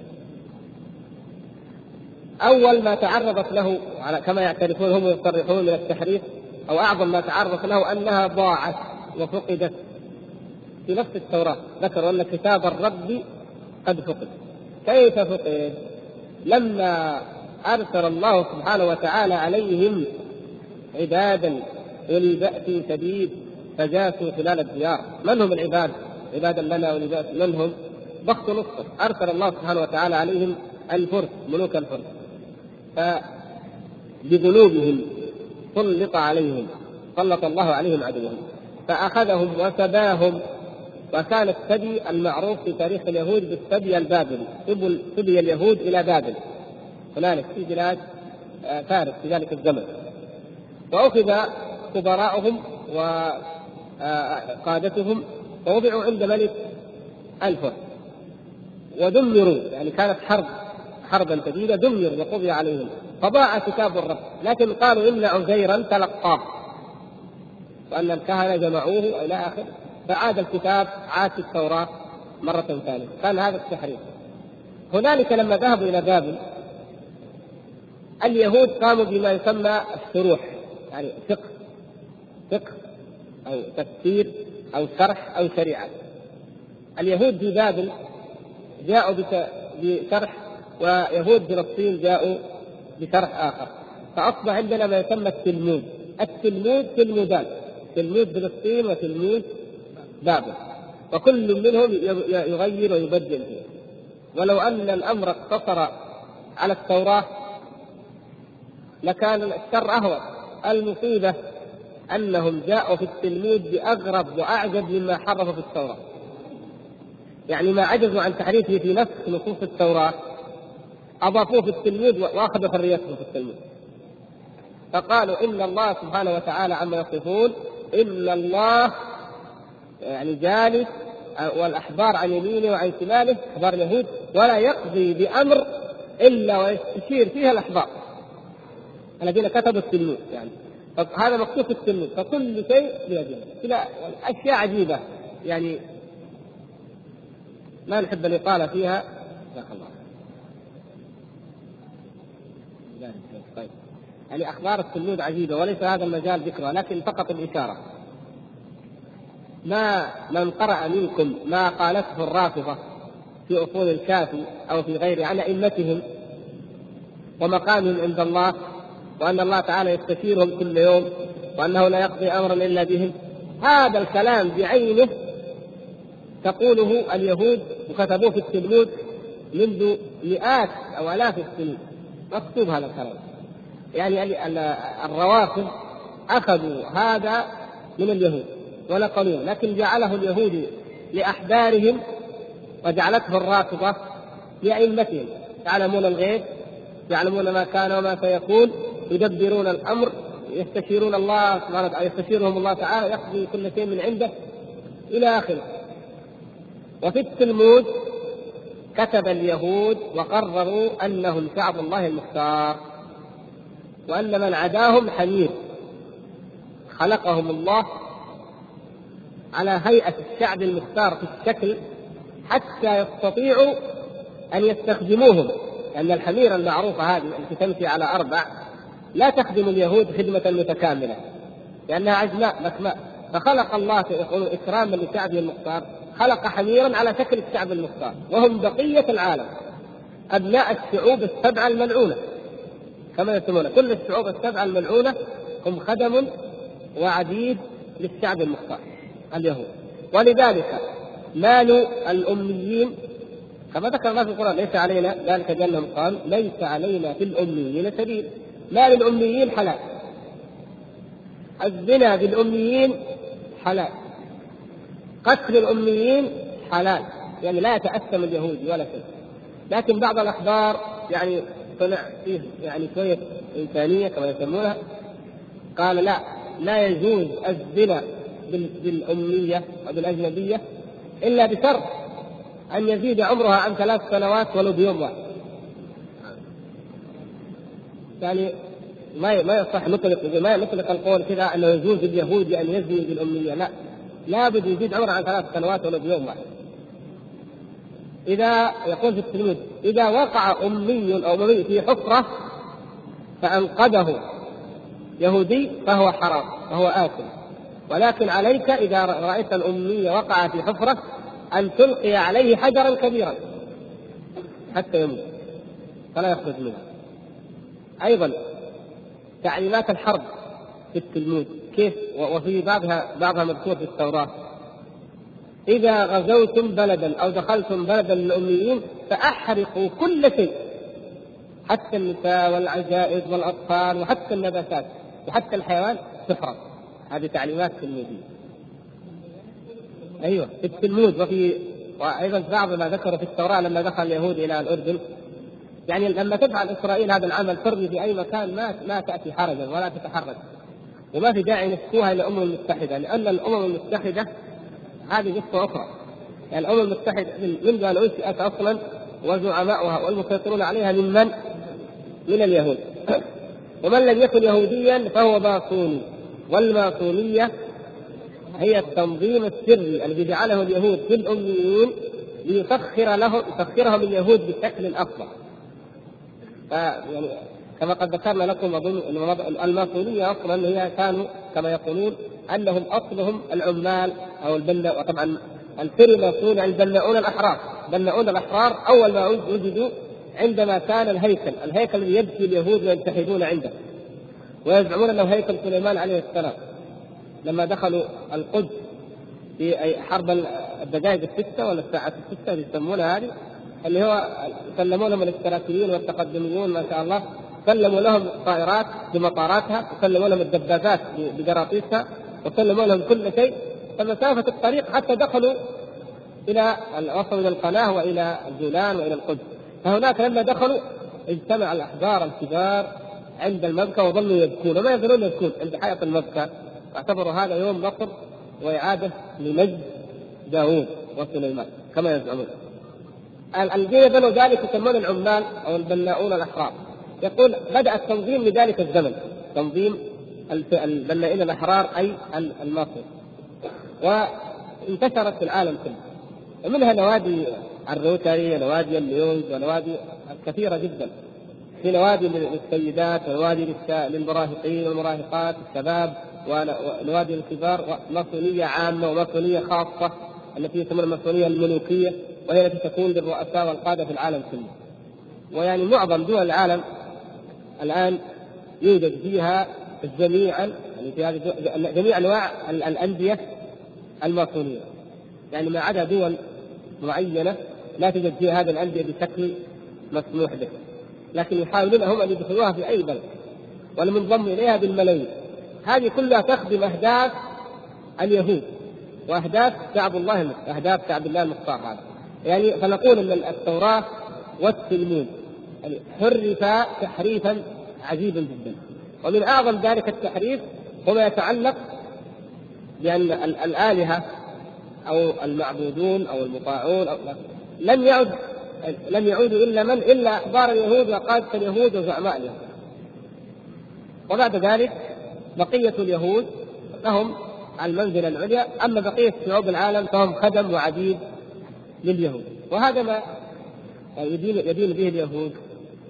أول ما تعرضت له على كما يعترفون هم يصرحون من التحريف أو أعظم ما تعرضت له أنها ضاعت وفقدت في نفس التوراة ذكروا أن كتاب الرب قد فقد كيف فقد؟ لما أرسل الله سبحانه وتعالى عليهم عبادا باس شديد فجاسوا خلال الديار، من هم العباد؟ عبادا لنا اولي باس من هم؟ بخت نصر أرسل الله سبحانه وتعالى عليهم الفرس ملوك الفرس. فبذنوبهم سلط عليهم سلط الله عليهم عدوهم. فأخذهم وسباهم. وكان الثدي المعروف في تاريخ اليهود بالثدي البابلي سبي اليهود إلى بابل. هنالك في بلاد آه، فارس في ذلك الزمن. واخذ كبراءهم وقادتهم آه، ووضعوا عند ملك الفرس ودمروا يعني كانت حرب حربا شديدة دمروا وقضي عليهم. فضاع كتاب الرب. لكن قالوا إن عزيرا تلقاه. وان الكهنة جمعوه إلى اخره فعاد الكتاب عاد التوراة مرة ثانية. كان هذا التحريف. هنالك لما ذهبوا إلى بابل اليهود قاموا بما يسمى الشروح يعني فقه فقه أو تفسير أو شرح أو شريعة. اليهود في بابل جاءوا بشرح ويهود فلسطين جاءوا بشرح آخر. فأصبح عندنا ما يسمى التلمود التلمود تلمودان تلمود فلسطين وتلمود بابه وكل منهم يغير ويبدل فيه. ولو أن الأمر اقتصر على التوراة لكان الشر أهون. المصيبة أنهم جاءوا في التلميذ بأغرب وأعجب مما حرفوا في التوراة. يعني ما عجزوا عن تحريفه في نفس نصوص التوراة أضافوه في التلميذ وأخذوا حريتهم في التلميذ. فقالوا إن الله سبحانه وتعالى عما يصفون إن الله يعني جالس والأحبار عن يمينه وعن شماله أحبار اليهود ولا يقضي بأمر إلا ويستشير فيها الأحبار. الذين كتبوا التلميذ يعني. هذا مكتوب في التلميذ فكل شيء بيده كذا أشياء عجيبة يعني. ما نحب يقال فيها. جزاك الله طيب. يعني أخبار التلميذ عجيبة وليس هذا المجال ذكرها لكن فقط الإشارة. ما من قرأ منكم ما قالته الرافضة في أصول الكافي أو في غيره عن أئمتهم ومقامهم عند الله؟ وأن الله تعالى يستشيرهم كل يوم وأنه لا يقضي أمرا إلا بهم. هذا الكلام بعينه تقوله اليهود وكتبوه في التلمود منذ مئات أو آلاف السنين. مكتوب هذا الكلام. يعني الروافض أخذوا هذا من اليهود ونقلوه لكن جعله اليهود لأحبارهم وجعلته الرافضة لأئمتهم. يعلمون الغيب يعلمون ما كان وما سيكون يدبرون الأمر يستشيرون الله سبحانه وتعالى يستشيرهم الله تعالى يقضي كل شيء من عنده إلى آخره. وفي التلمود كتب اليهود وقرروا أنهم شعب الله المختار وأن من عداهم حمير خلقهم الله على هيئة الشعب المختار في الشكل حتى يستطيعوا أن يستخدموهم لأن الحميرة المعروفة هذه التي تمشي على أربع لا تخدم اليهود خدمة متكاملة لأنها عجماء مكماء فخلق الله يقولون إكراما لشعبه المختار خلق حميرا على شكل الشعب المختار وهم بقية العالم. أبناء الشعوب السبعة الملعونة كما يسمونه. كل الشعوب السبعة الملعونة هم خدم وعبيد للشعب المختار اليهود. ولذلك مال الأميين كما ذكر الله في القرآن ليس علينا ذلك بأنهم قالوا ليس علينا في الأميين سبيل. مال الأميين حلال. الزنا بالأميين حلال. قتل الأميين حلال. يعني لا يتأثم اليهودي ولا شيء. لكن بعض الأخبار يعني صنع فيه يعني شوية إنسانية كما يسمونها. قال لا لا يجوز الزنا بالأمية أو بالأجنبية إلا بشرط أن يزيد عمرها عن ثلاث سنوات ولو بيوم واحد. يعني ما ما يصح نطلق ما نطلق القول كذا أنه يجوز لليهود أن يزني بالأمية لا. لابد يزيد عمره عن ثلاث سنوات ولو بيوم واحد. إذا يقول في التلميذ إذا وقع أمي أو أمي في حفرة فأنقذه يهودي فهو حرام فهو آثم. ولكن عليك إذا رأيت الأمي وقع في حفرة أن تلقي عليه حجرا كبيرا حتى يموت. فلا يخرج منها. أيضا. تعليمات الحرب في التلميذ. كيف؟ وفي بعضها بعضها مذكور في التوراة. إذا غزوتم بلدا أو دخلتم بلدا للأميين فأحرقوا كل شيء. حتى النساء والعجائز والأطفال وحتى النباتات وحتى الحيوان تحرق. هذه تعليمات تلميذية. أيوه في التلمود وفي وأيضا بعض ما ذكره في التوراة لما دخل اليهود إلى الأردن يعني لما تفعل إسرائيل هذا العمل ترمي في أي مكان ما ما تأتي حرجا ولا تتحرك وما في داعي نسكوها إلى الأمم المتحدة لأن الأمم المتحدة هذه قصه أخرى يعني الأمم المتحدة منذ أن أنشئت أصلا وزعماؤها والمسيطرون عليها من من؟ من اليهود [COUGHS] ومن لم يكن يهوديا فهو ماسوني والماسونيه هي التنظيم السري الذي جعله اليهود في الأميين ليسخر لهم يسخرهم اليهود بشكل أفضل. يعني كما قد ذكرنا لكم اظن الماسونيه أصلا هي كانوا كما يقولون أنهم أصلهم العمال أو البنا وطبعا الفري ماسون يعني البناؤون الأحرار، بناؤون الأحرار أول ما وجدوا عندما كان الهيكل، الهيكل الذي يبكي اليهود وينتحدون عنده. ويزعمون أنه هيكل سليمان عليه السلام. لما دخلوا القدس في حرب الدقائق الستة ولا الساعات الستة اللي يسمونها هذه اللي هو سلموا لهم الاشتراكيين والتقدميون ما شاء الله سلموا لهم الطائرات بمطاراتها وسلموا لهم الدبابات بقراطيسها وسلموا لهم كل شيء. فمسافة الطريق حتى دخلوا إلى وصلوا إلى القناة وإلى الجولان وإلى القدس. فهناك لما دخلوا اجتمع الأحبار الكبار عند المبكى وظلوا يبكون وما يزالون يبكون عند حياة المبكى. واعتبروا هذا يوم نصر وإعادة لمجد داوود وسليمان كما يزعمون. الذين بنوا ذلك يسمون العمال أو البناؤون الأحرار. يقول بدأ التنظيم لذلك الزمن. تنظيم البنائين الأحرار أي الماسونية وانتشرت في العالم كله. ومنها نوادي الروتري ونوادي الليونز ونوادي كثيرة جدا. في نوادي للسيدات ونوادي للمراهقين والمراهقات الشباب ونوادي الكبار وماسونية عامة وماسونية خاصة التي يسمونها الماسونيه الملوكية. وهي التي تكون للرؤساء والقادة في العالم كله. ويعني معظم دول العالم الآن يوجد فيها جميعا يعني في هذه جميع أنواع الأندية الماسونيه. يعني ما عدا دول معينة لا توجد فيها هذه الأندية بشكل مسموح به. لكن يحاولون هم أن يدخلوها في أي بلد والمنضم إليها بالملايين. هذه كلها تخدم أهداف اليهود وأهداف شعب الله أهداف شعب الله المختار هذا يعني فنقول إن التوراة والتلمود يعني حرفا تحريفا عجيبا جدا. ومن أعظم ذلك التحريف هو ما يتعلق بأن الآلهة أو المعبودون أو المطاعون أو لم يعد لم يعودوا إلا من؟ إلا أخبار اليهود وقادة اليهود وزعماء اليهود. وبعد ذلك بقية اليهود لهم المنزله العليا. أما بقية شعوب العالم فهم خدم وعبيد لليهود. وهذا ما يدين يدين به اليهود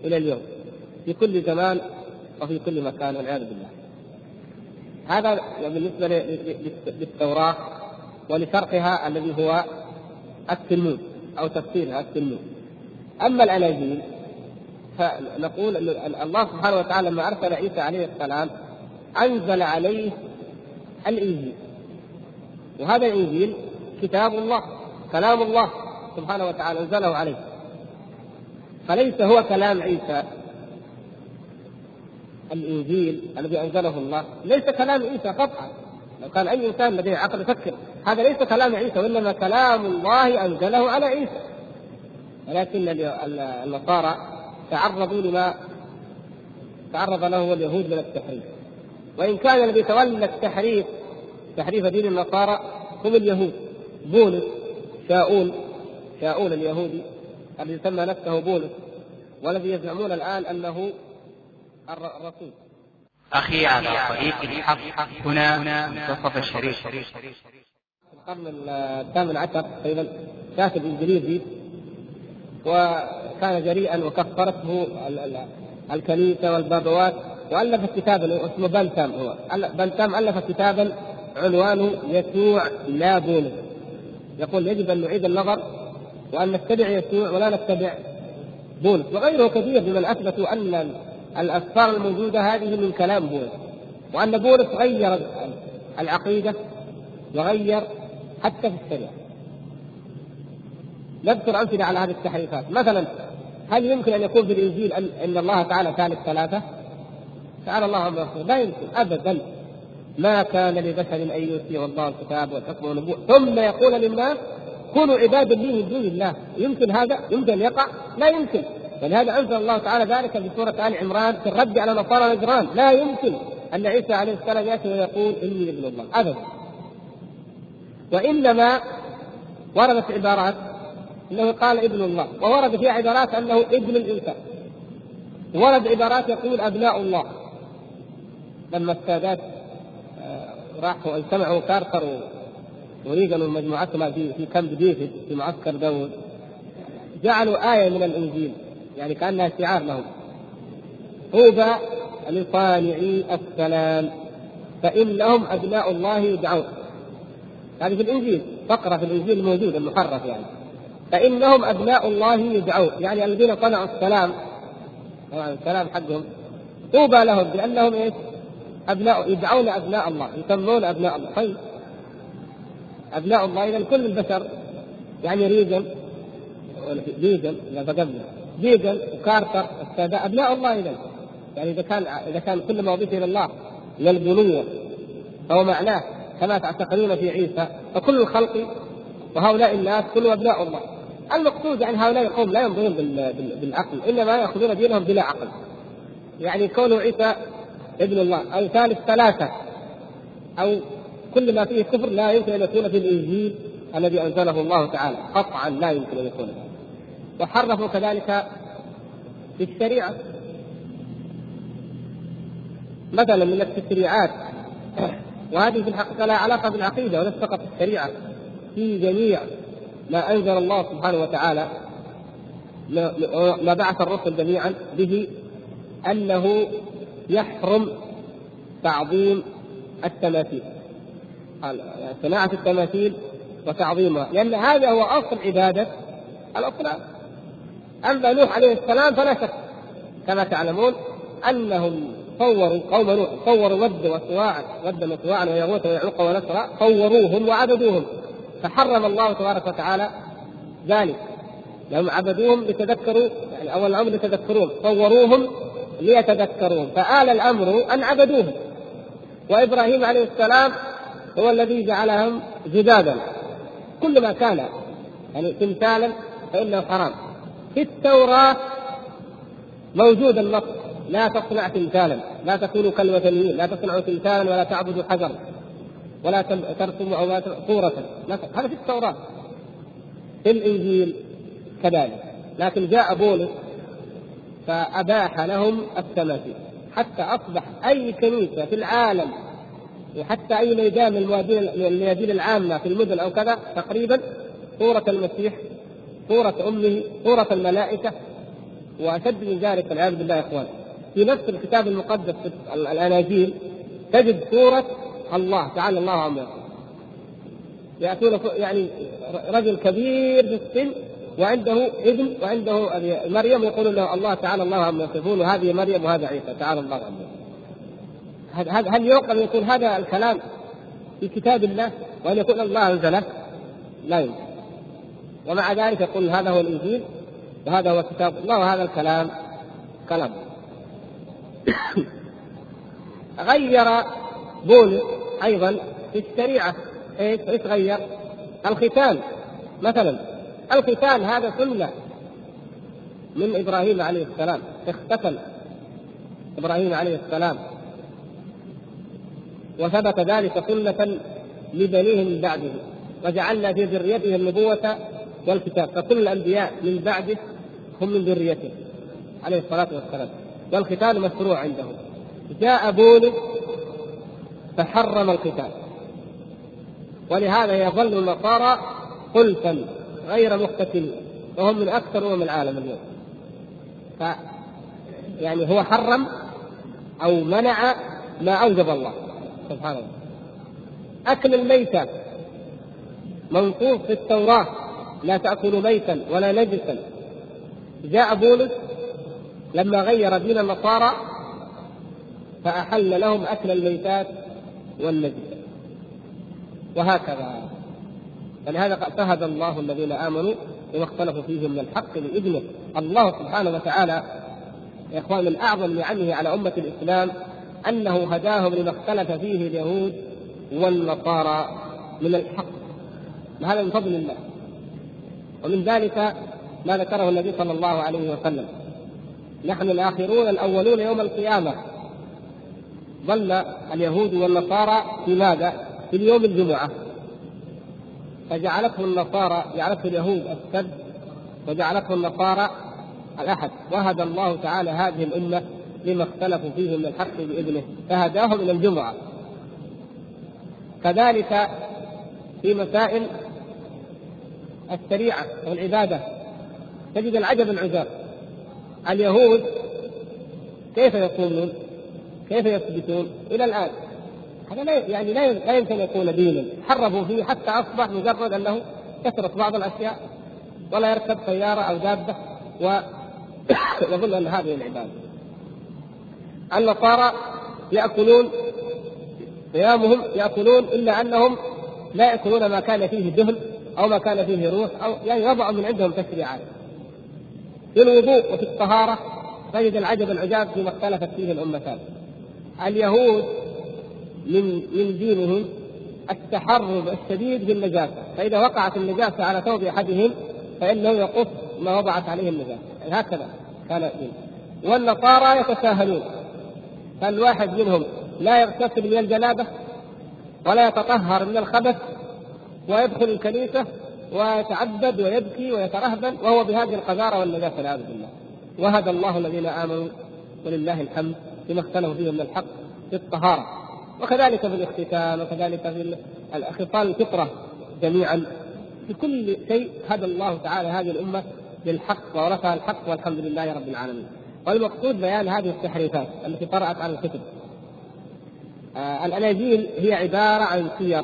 إلى اليوم في كل زمان وفي كل مكان والعياذ بالله. هذا بالنسبة للتوراة ولشرحها الذي هو التلمود أو تفسيرها التلمود أما الاناجيل فنقول أن الله سبحانه وتعالى لما أرسل عيسى عليه السلام أنزل عليه الإنجيل. وهذا الإنجيل كتاب الله كلام الله. سبحانه وتعالى أنزله عليه. فليس هو كلام عيسى. الإنجيل الذي أنزله الله ليس كلام عيسى قطعا لو كان أي إنسان لديه عقل يفكر هذا ليس كلام عيسى وإنما كلام الله أنزله على عيسى. ولكن النصارى تعرضوا لما تعرض له اليهود من التحريف وإن كان الذي تولى التحريف تحريف دين النصارى هم اليهود. بولس شاؤول شاؤول اليهودي الذي سمى نفسه بولس والذي يزعمون الآن أنه الرسول. أخي على طريق الحق هنا منتصف الشريف. في القرن الثامن عشر تقريبا كاتب انجليزي وكان جريئا وكفرته الكنيسة والبابوات وألف كتابا اسمه بنتام هو. بنتام ألف كتابا عنوانه يسوع لا بولس. يقول يجب أن نعيد النظر وأن نتبع يسوع ولا نتبع. بولس وغيره كثير ممن أثبتوا أن الأسفار الموجودة هذه من كلام بولس. وأن بولس غير العقيدة وغير حتى في الشريعه نذكر أمثلة على هذه التحريفات. مثلا هل يمكن أن يكون في الإنجيل ان, إن الله تعالى ثالث ثلاثة؟ تعالى الله عما لا يمكن. ابدا. ما كان لبشر أن يؤتيه الله الكتاب والحكم والنبوة. ثم يقول للناس كونوا عبادا لي من دون الله. يمكن هذا؟ يمكن أن يقع؟ لا يمكن. ولهذا أنزل الله تعالى ذلك في سورة آل عمران في الرد على نصارى نجران. لا يمكن أن عيسى عليه السلام يأتي ويقول إني ابن الله. ابدا. وإنما وردت عبارات إنه قال ابن الله. وورد فيها عبارات أنه ابن الإنسان. ورد عبارات يقول أبناء الله. لما السادات آه، راحوا اجتمعوا كارتر وريغان ومجموعتهم في في كامب ديفيد في معسكر داود جعلوا آية من الإنجيل يعني كأنها شعار لهم. طوبى لصانعي السلام فإنهم أبناء الله يدعون هذه في الإنجيل فقرة في الإنجيل الموجود المحرف يعني. فإنهم أبناء الله يدعون يعني الذين صنعوا السلام طبعا السلام حقهم. طوبى لهم بأنهم إيش؟ أبناء يدعون أبناء الله يسمون أبناء الله. طيب. أبناء الله إذا كل البشر يعني ريجن ريجن إذا فقدنا ريجن وكارتر السادات أبناء الله إذا يعني إذا كان إذا كان كل ما أضيف إلى الله من البنوة فهو معناه كما تعتقدون في عيسى فكل الخلق وهؤلاء الناس كلهم أبناء الله. المقصود يعني هؤلاء القوم لا ينظرون بالعقل إنما يأخذون دينهم بلا عقل. يعني كونه عيسى ابن الله أو ثالث ثلاثة أو كل ما فيه كفر لا يمكن أن يكون في الإنجيل الذي أنزله الله تعالى. قطعا لا يمكن أن يكون. وحرفوا كذلك في الشريعه مثلا من التشريعات. وهذه في الحقيقة لها علاقة بالعقيدة وليس فقط الشريعة في جميع ما أنزل الله سبحانه وتعالى. ما بعث الرسل جميعا به أنه يحرم تعظيم التماثيل. صناعة التماثيل وتعظيمها لأن هذا هو أصل عبادة الأصنام أما نوح عليه السلام فلا شك كما تعلمون أنهم صوروا قوم نوح صوروا ود وسواع ود وسواعا ويغوث ويعوق ونسرا صوروهم وعبدوهم. فحرم الله تبارك وتعالى ذلك. لهم عبدوهم لتذكروا يعني أول الأمر لتذكروهم صوروهم ليتذكروهم فآل الأمر أن عبدوهم. وإبراهيم عليه السلام هو الذي جعلهم جدادا كل ما كان يعني تمثالا فإنه حرام. في التوراة موجود النص لا تصنع تمثالا لا تكونوا كالوثنيين لا تصنعوا تمثالا ولا تعبدوا حجرا ولا ترسموا أو صورة. هذا في التوراة. في الإنجيل كذلك. لكن جاء بولس فأباح لهم التماثيل. حتى أصبح أي كنيسة في العالم وحتى أي ميدان من الميادين العامة في المدن أو كذا تقريبا صورة المسيح صورة أمه صورة الملائكة وأشد من ذلك والعياذ بالله يا إخوان. في نفس الكتاب المقدس في الأناجيل تجد صورة الله تعالى الله عما يأتون يعني رجل كبير في السن وعنده ابن وعنده مريم يقول له الله تعالى الله عما يصفون وهذه مريم وهذا عيسى تعالى الله عما هل يعقل أن يكون هذا الكلام في كتاب الله وأن يكون الله انزله؟ لا يمكن. ومع ذلك يقول هذا هو الإنجيل وهذا هو كتاب الله وهذا الكلام كلام. [COUGHS] غير بولس أيضا في الشريعة. إيش إيش غير؟ الختان. مثلا الختان هذا سنة من إبراهيم عليه السلام. اختتن إبراهيم عليه السلام. وثبت ذلك سنة لبنيه من بعده وجعلنا في ذريته النبوة والكتاب فكل الأنبياء من بعده هم من ذريته عليه الصلاة والسلام. والختان مشروع عنده جاء بولس فحرم الختان ولهذا يظل النصارى خلفا غير مختتنين وهم من أكثر أمم العالم اليوم. ف يعني هو حرم أو منع ما أوجب الله. سبحانه وتعالى أكل الميتة منصوص في التوراة. لا تأكلوا ميتا ولا نجسا. جاء بولس لما غير دين النصارى فأحل لهم أكل الميتات والنجس. وهكذا. فلهذا فهد الله الذين آمنوا بما اختلفوا فيه من الحق بإذنه. الله سبحانه وتعالى يا إخوان من أعظم نعمه على أمة الإسلام أنه هداهم لما اختلف فيه اليهود والنصارى من الحق. وهذا من فضل الله. ومن ذلك ما ذكره النبي صلى الله عليه وسلم. نحن الآخرون الأولون يوم القيامة. ظل اليهود والنصارى في ماذا؟ في اليوم الجمعة. فجعلته النصارى جعلته اليهود السبت وجعلته النصارى الأحد. وهدى الله تعالى هذه الأمة لما اختلفوا فيه من الحق بإذنه فهداهم إلى الجمعة كذلك في مسائل الشريعة والعبادة تجد العجب العجاب اليهود كيف يصومون؟ كيف يثبتون؟ إلى الآن هذا لا يعني لا لا يمكن أن يكون دينا حرفوا فيه حتى أصبح مجرد أنه كثرت بعض الأشياء ولا يركب سيارة أو دابه ويظن [COUGHS] أن هذه العبادة. النصارى يأكلون صيامهم يأكلون إلا أنهم لا يأكلون ما كان فيه دهن أو ما كان فيه روح أو يعني وضعوا من عندهم تشريعات. في الوضوء وفي الطهارة تجد العجب العجاب فيما اختلفت فيه الأمتان. اليهود من من دينهم التحرر الشديد بالنجاسة فإذا وقعت النجاسة على ثوب أحدهم فإنه يقص ما وضعت عليه النجاسة. يعني هكذا كان الدين. والنصارى يتساهلون. فالواحد منهم لا يغتسل من الجنابة ولا يتطهر من الخبث ويدخل الكنيسة ويتعبد ويبكي ويترهبن وهو بهذه القذارة والنجاسة والعياذ بالله. وهدى الله الذين آمنوا ولله الحمد بما اختلفوا فيه من الحق في الطهارة وكذلك في الاختتان وكذلك في خصال الفطرة جميعا في كل شيء هدى الله تعالى هذه الأمة للحق وورثها الحق والحمد لله رب العالمين. والمقصود بيان هذه التحريفات التي طرأت على الكتب. آه الأناجيل هي عبارة عن سير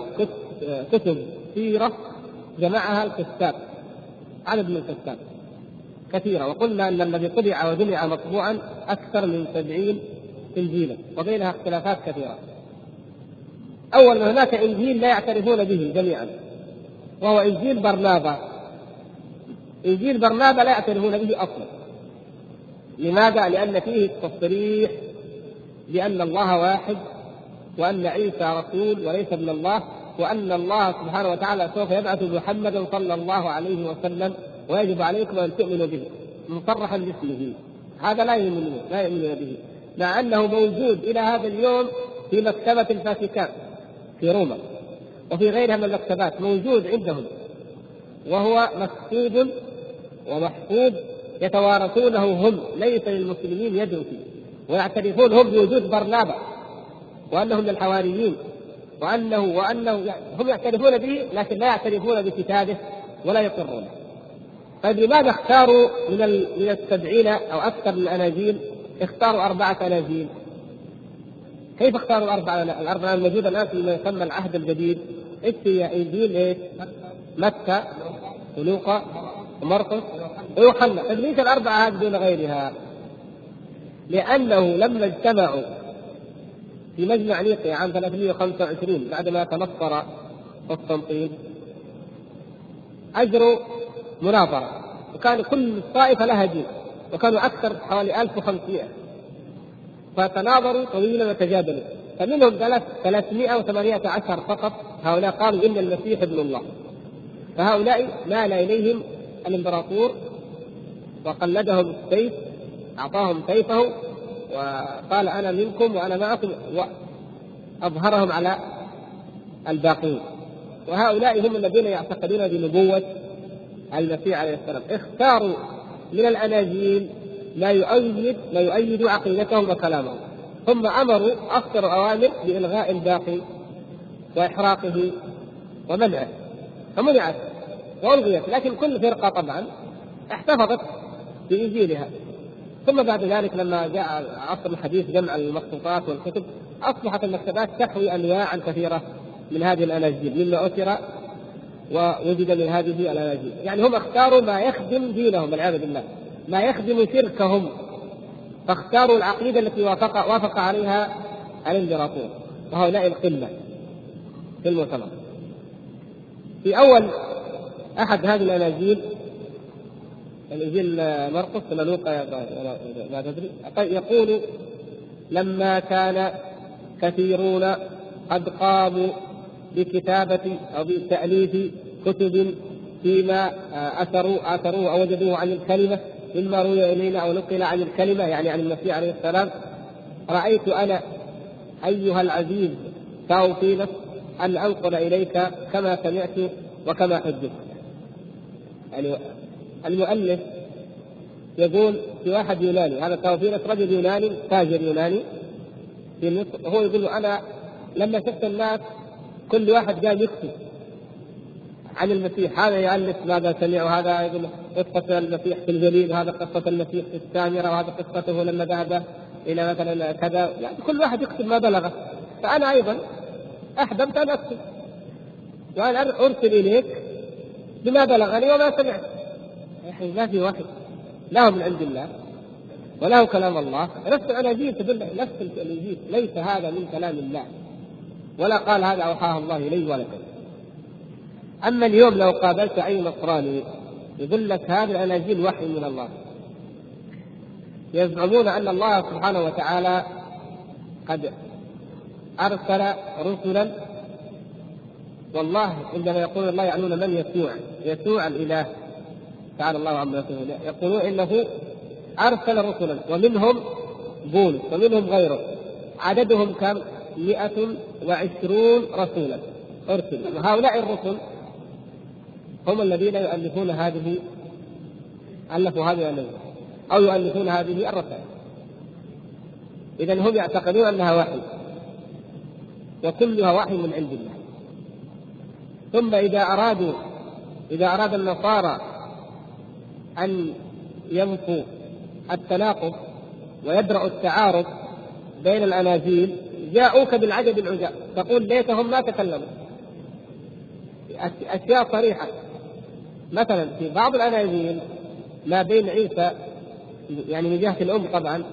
كتب سيرة جمعها الكتاب عدد من الكتاب كثيرة. وقلنا أن الذي طبع وجمع مطبوعا أكثر من سبعين إنجيلا وبينها اختلافات كثيرة. أول ما هناك إنجيل لا يعترفون به جميعا وهو إنجيل برنابا. إنجيل برنابا لا يعترفون به أصلا. لماذا؟ لأن فيه التصريح بأن الله واحد وأن عيسى رسول وليس ابن الله وأن الله سبحانه وتعالى سوف يبعث محمدا صلى الله عليه وسلم ويجب عليكم أن تؤمنوا به مصرحا باسمه هذا لا يؤمنون لا يؤمنون به مع أنه موجود إلى هذا اليوم في مكتبة الفاتيكان في روما وفي غيرها من المكتبات موجود عندهم وهو مكتوب ومحفوظ يتوارثونه هم ليس للمسلمين يد فيه ويعترفون هم بوجود برنابا وأنهم من الحواريين وانه وأنه يعني هم يعترفون به لكن لا يعترفون بكتابه ولا يقرون. طيب لماذا اختاروا من من السبعين أو أكثر من الاناجيل اختاروا أربعة أناجيل؟ كيف اختاروا الاربعه الأربعة الموجودة الآن فيما يسمى العهد الجديد؟ إيش هي إنجيل إيش؟ متى ولوقا ومرقس ويوحنا، طيب ليش الأربعة هذه دون غيرها؟ لأنه لما اجتمعوا في مجمع نيقيا عام 325 بعدما تنصر قسطنطين أجروا مناظرة. وكان كل طائفة لها دين وكانوا أكثر حوالي 1500 فتناظروا طويلا وتجادلوا. فمنهم 318 فقط. هؤلاء قالوا إن المسيح ابن الله. فهؤلاء مال إليهم الإمبراطور وقلدهم السيف أعطاهم سيفه وقال أنا منكم وأنا معكم وأظهرهم على الباقين. وهؤلاء هم الذين يعتقدون بنبوة المسيح عليه السلام. اختاروا من الأناجيل ما يؤيد ما يؤيد عقيدتهم وكلامهم. ثم أمروا أكثر أوامر بإلغاء الباقي وإحراقه ومنعه. فمنعت وألغيت لكن كل فرقة طبعا احتفظت بانجيلها ثم بعد ذلك لما جاء عصر الحديث جمع المخطوطات والكتب أصبحت المكتبات تحوي انواعا كثيرة من هذه الأناجيل مما أثر ووجد من هذه الأناجيل، يعني هم اختاروا ما يخدم دينهم والعياذ بالله، ما يخدم شركهم فاختاروا العقيدة التي وافق وافق عليها الامبراطور وهؤلاء القله في المؤتمر. في أول أحد هذه الأناجيل الإنجيل مرقس ولا لوقا ما تدري. يقول لما كان كثيرون قد قاموا بكتابة أو بتأليف كتب فيما أثروا أثروه أو وجدوه عن الكلمة مما روي إلينا أو نقل عن الكلمة يعني عن المسيح عليه السلام. رأيت أنا أيها العزيز تاوفيلس أن أنقل إليك كما سمعت وكما حدثت يعني المؤلف يقول في واحد يوناني هذا تاوفيلس رجل يوناني تاجر يوناني في مصر هو يقول أنا لما شفت الناس كل واحد قاعد يكتب عن المسيح هذا يألف ماذا سمع وهذا يقول قصة المسيح في الجليل وهذا قصة المسيح في السامرة وهذا قصته لما ذهب إلى مثلا كذا. يعني كل واحد يكتب ما بلغه. فأنا أيضا أحببت أن أكتب. وأنا أرسل إليك بما بلغني وما سمعت. يعني ما في وحي له من عند الله وله كلام الله. نفس الاناجيل تدل نفس الانجيل ليس هذا من كلام الله. ولا قال هذا أوحاه الله الي ولا كذا. أما اليوم لو قابلت اي نصراني يقول لك هذه الاناجيل وحي من الله. يزعمون أن الله سبحانه وتعالى قد أرسل رسلا. والله عندما يقول الله يعنون من يسوع. يسوع الإله. تعالى الله عما يقولون يقولون انه أرسل رسلا ومنهم بولس ومنهم غيره. عددهم كم؟ مئة وعشرون رسولا. أرسل. وهؤلاء الرسل هم الذين يؤلفون هذه ألفوا هذه الألفة أو يؤلفون هذه الرسائل. إذا هم يعتقدون أنها وحي وكلها وحي من عند الله. ثم إذا أرادوا إذا أراد النصارى أن ينفوا التناقض ويدرأ التعارض بين الأناجيل جاءوك بالعجب العجاب تقول ليتهم ما تكلموا أشياء صريحة مثلا في بعض الأناجيل ما بين عيسى يعني من جهة الأم طبعا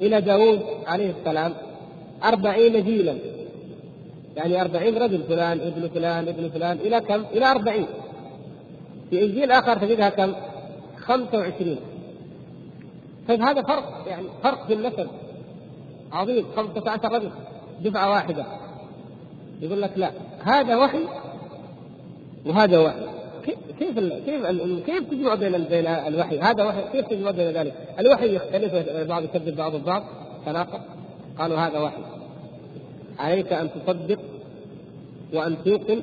إلى داوود عليه السلام أربعين جيلا يعني أربعين رجل فلان ابن فلان ابن فلان إلى كم؟ إلى أربعين في إنجيل آخر تجدها كم؟ 25 طيب هذا فرق يعني فرق في النسب عظيم 15 رجل دفعة واحدة. يقول لك لا هذا وحي وهذا وحي. كيف كيف كيف تجمع بين بين الوحي؟ هذا وحي كيف تجمع بين ذلك؟ الوحي يختلف البعض يكذب بعض البعض. تناقض. قالوا هذا وحي. عليك أن تصدق وأن توقن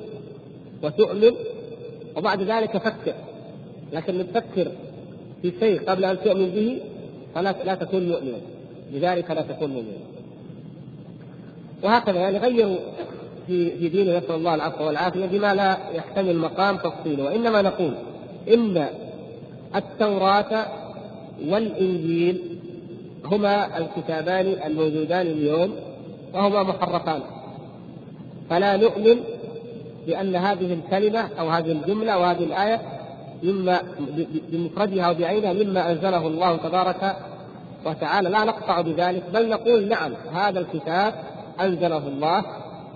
وتؤمن وبعد ذلك فكر. لكن تفكر في شيء قبل أن تؤمن به فلا لا تكون مؤمنا لذلك لا تكون مؤمنا وهكذا يعني غيروا في في دينه نسأل الله العفو والعافية بما لا يحتمل مقام تفصيله وإنما نقول إن التوراة والإنجيل هما الكتابان الموجودان اليوم وهما محرفان. فلا نؤمن بأن هذه الكلمة أو هذه الجملة أو هذه الآية مما بمفردها وبعينها مما أنزله الله تبارك وتعالى. لا نقطع بذلك بل نقول نعم هذا الكتاب أنزله الله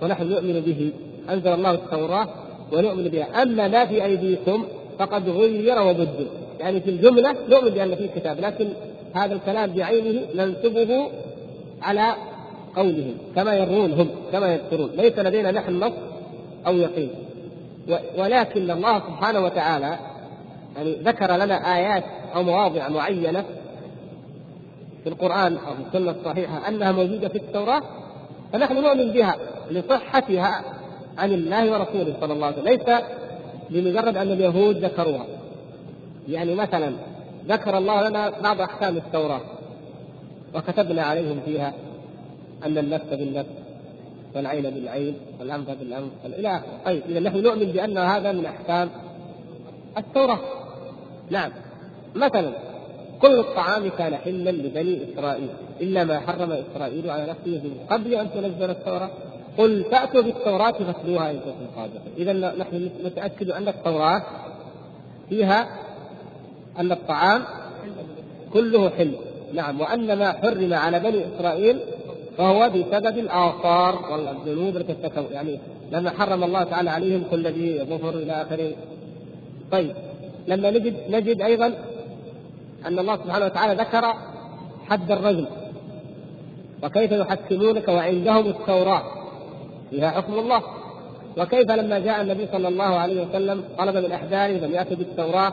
ونحن نؤمن به أنزل الله التوراة ونؤمن بها. أما ما في أيديكم فقد غير وبدل يعني في الجملة نؤمن بأن فيه كتاب لكن هذا الكلام بعينه ننسبه على قولهم كما يروون هم كما يذكرون. ليس لدينا نحن نص أو يقين. ولكن الله سبحانه وتعالى يعني ذكر لنا آيات أو مواضع معينة في القرآن أو في السنة الصحيحة أنها موجودة في التوراة فنحن نؤمن بها لصحتها عن الله ورسوله صلى الله عليه وسلم. ليس لمجرد أن اليهود ذكروها. يعني مثلا ذكر الله لنا بعض أحكام التوراة وكتبنا عليهم فيها أن النفس بالنفس والعين بالعين والأنف بالأنف إلى اخره طيب اذا نحن نؤمن بأن هذا من أحكام التوراة. نعم مثلا كل الطعام كان حلا لبني إسرائيل إلا ما حرم إسرائيل على نفسه من قبل أن تنزل التوراة. قل فاتوا بالتوراة فاتلوها ان كنتم صادقين اذا نحن نتأكد أن التوراة فيها أن الطعام كله حل. نعم وأن ما حرم على بني إسرائيل فهو بسبب الآثار والذنوب التي يعني لما حرم الله تعالى عليهم كل ذي ظفر إلى آخره. طيب. لما نجد نجد أيضا أن الله سبحانه وتعالى ذكر حد الرجل وكيف يحكمونك وعندهم التوراة فيها حكم الله وكيف لما جاء النبي صلى الله عليه وسلم طلب من احباره أن يأتوا بالتوراة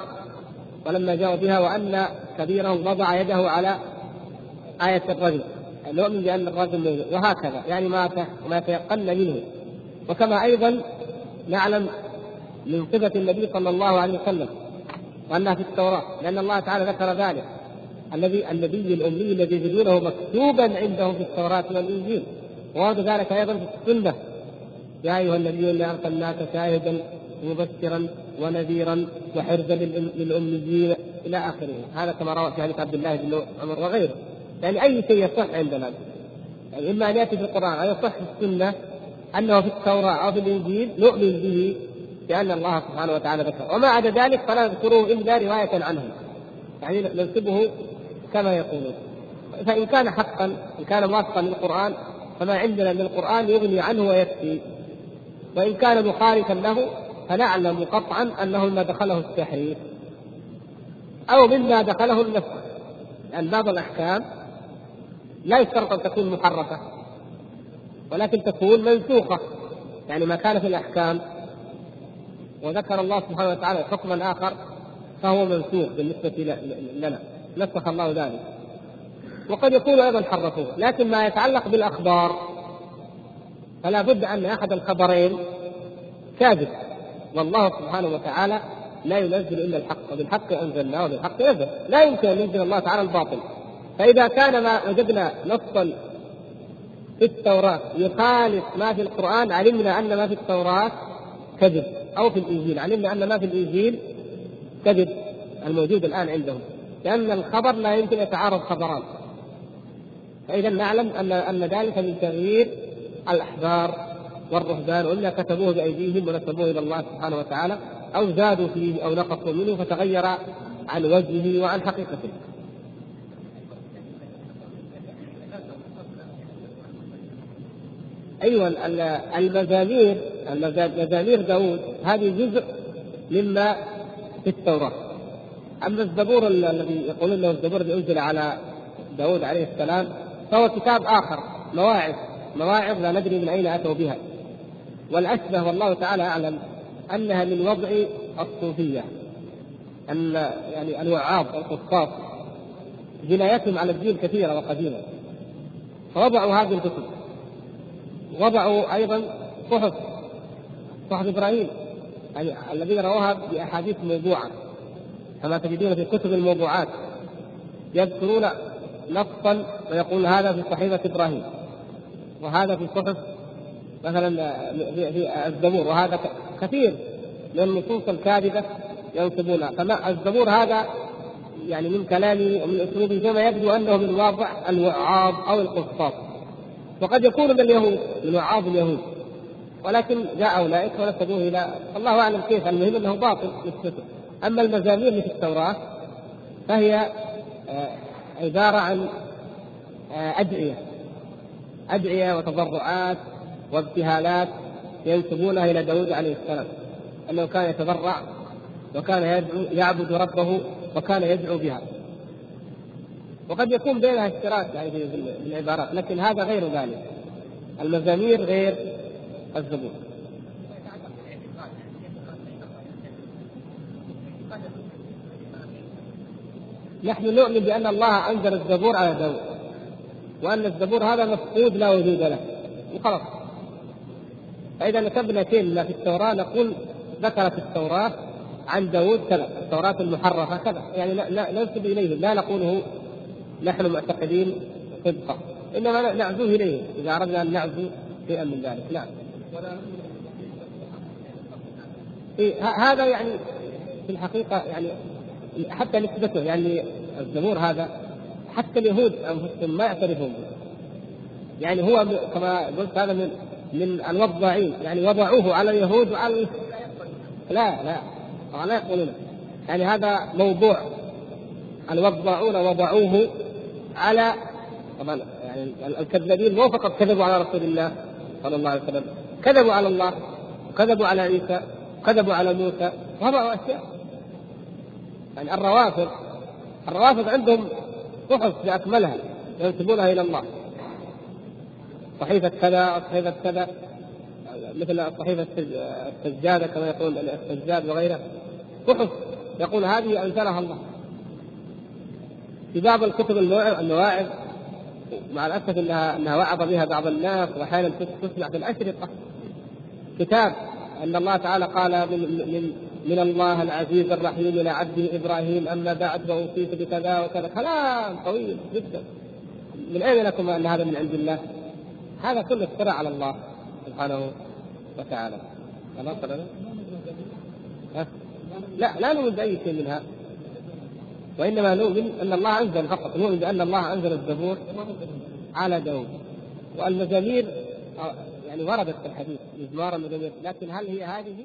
ولما جاءوا بها وأن كبيرهم وضع يده على آية الرجل نؤمن بأن الرجل وهكذا يعني ما ما تيقن منه وكما أيضا نعلم من صفة النبي صلى الله عليه وسلم وأنها في التوراة لأن الله تعالى ذكر ذلك. الذي النبي الأمي الذي يجدونه مكتوبا عندهم في التوراة والإنجيل. وورد ذلك أيضا في السنة. يا أيها النبي إنا أرسلناك شاهدا مبشرا ونذيرا وحرزا للأميين إلى آخره. هذا كما روى في حديث عبد الله بن عمر وغيره. يعني أي شيء يصح عندنا. يعني إما أن يأتي في القرآن أو يصح في السنة أنه في التوراة أو في الإنجيل نؤمن به بأن الله سبحانه وتعالى ذكر. وما عدا ذلك فلا نذكره إلا رواية عنه. يعني ننسبه كما يقولون. فإن كان حقا إن كان موافقا للقرآن فما عندنا من القرآن يغني عنه ويكفي. وإن كان مخالفا له فنعلم قطعا أنه مما دخله التحريف. أو مما دخله النسخ لأن بعض الأحكام لا يشترط أن تكون محرفة ولكن تكون منسوخة. يعني ما كان في الأحكام وذكر الله سبحانه وتعالى حكما آخر فهو منسوخ بالنسبة لنا. نسخ الله ذلك. وقد يكون أيضا حرفوه لكن ما يتعلق بالأخبار فلا بد أن أحد الخبرين كاذب. والله سبحانه وتعالى لا ينزل إلا الحق وبالحق انزلناه وبالحق نزل لا يمكن أن ينزل الله تعالى الباطل. فإذا كان ما وجدنا نصا في التوراة يخالف ما في القرآن علمنا أن ما في التوراة كذب. أو في الإنجيل علمنا أن ما في الإنجيل كذب الموجود الآن عندهم لأن الخبر لا يمكن يتعارض خبران. فإذا نعلم أن أن ذلك من تغيير الأحبار والرهبان وإلا كتبوه بأيديهم ونسبوه إلى الله سبحانه وتعالى أو زادوا فيه أو نقصوا منه فتغير عن وجهه وعن حقيقته. أيوه المزامير مزامير داوود هذه جزء مما في التوراة. أما الزبور الذي يقولون إنه الزبور الذي أنزل على داوود عليه السلام فهو كتاب آخر مواعظ مواعظ لا ندري من أين أتوا بها. والاشبه والله تعالى أعلم أنها من وضع الصوفية أن يعني الوعاظ القصاص جنايتهم على الدين كثيرة وقديمة. فوضعوا هذه الكتب. وضعوا أيضا صحف صحف إبراهيم الذين رووها بأحاديث موضوعة. كما تجدون في كتب الموضوعات. يذكرون نصا ويقول هذا في صحيفة إبراهيم وهذا في صحف مثلا في الزبور وهذا كثير من النصوص الكاذبة ينسبونها فما الزبور هذا يعني من كلامه ومن أسلوبه كما يبدو أنه من واضع الوعاظ أو القصاص. وقد يكون من اليهود من وعاظ اليهود. ولكن جاء أولئك ونسبوه إلى الله أعلم كيف. المهم أنه باطل نسبته أما المزامير اللي في التوراة فهي آه، عبارة عن آه، أدعية. أدعية وتضرعات وابتهالات ينسبونها إلى داود عليه السلام. أنه كان يتضرع وكان يدعو يعبد ربه وكان يدعو بها. وقد يكون بينها اشتراك يعني في العبارات لكن هذا غير ذلك. المزامير غير الزبور نحن نؤمن بأن الله أنزل الزبور على داود وأن الزبور هذا مفقود لا وجود له. وخلاص فإذا نسبنا شيء في التوراة نقول ذكرت التوراة عن داود كذا التوراة المحرفة كذا. يعني لا ننسب إليه لا نقوله نحن معتقدين صدقا إنما نعزوه إليه. إذا أردنا أن نعزو شيئا من ذلك. نعم. إيه هذا يعني في الحقيقة يعني حتى نسبته يعني الزبور هذا حتى اليهود أنفسهم ما يعترفون به. يعني هو كما قلت هذا من من الوضاعين يعني وضعوه على اليهود وعلى لا لا. لا يقولون. يعني هذا موضوع. الوضاعون وضعوه على طبعا يعني الكذابين مو فقط كذبوا على رسول الله صلى الله عليه وسلم كذبوا على الله وكذبوا على عيسى وكذبوا على موسى وهذا أشياء. يعني الروافض الروافض عندهم صحف بأكملها ينسبونها إلى الله. صحيفة كذا صحيفة كذا مثل صحيفة السجادة كما يقول السجاد وغيره صحف يقول هذه أنزلها الله. في بعض الكتب المواعظ مع الأسف انها إنها وعظ بها بعض الناس وأحيانا تسمع في الاشرطه كتاب أن الله تعالى قال من من من الله العزيز الرحيم إلى عبده إبراهيم أما بعد فأوصيك بكذا وكذا. كلام طويل جدا. من أين لكم أن هذا من عند الله؟ هذا كله افتراء على الله سبحانه وتعالى. خلاص لا لا نؤمن بأي شيء من هذا وإنما نؤمن أن الله أنزل فقط نؤمن بأن الله أنزل الزبور على داود والمزامير يعني وردت في الحديث مزمار المزامير لكن هل هي هذه؟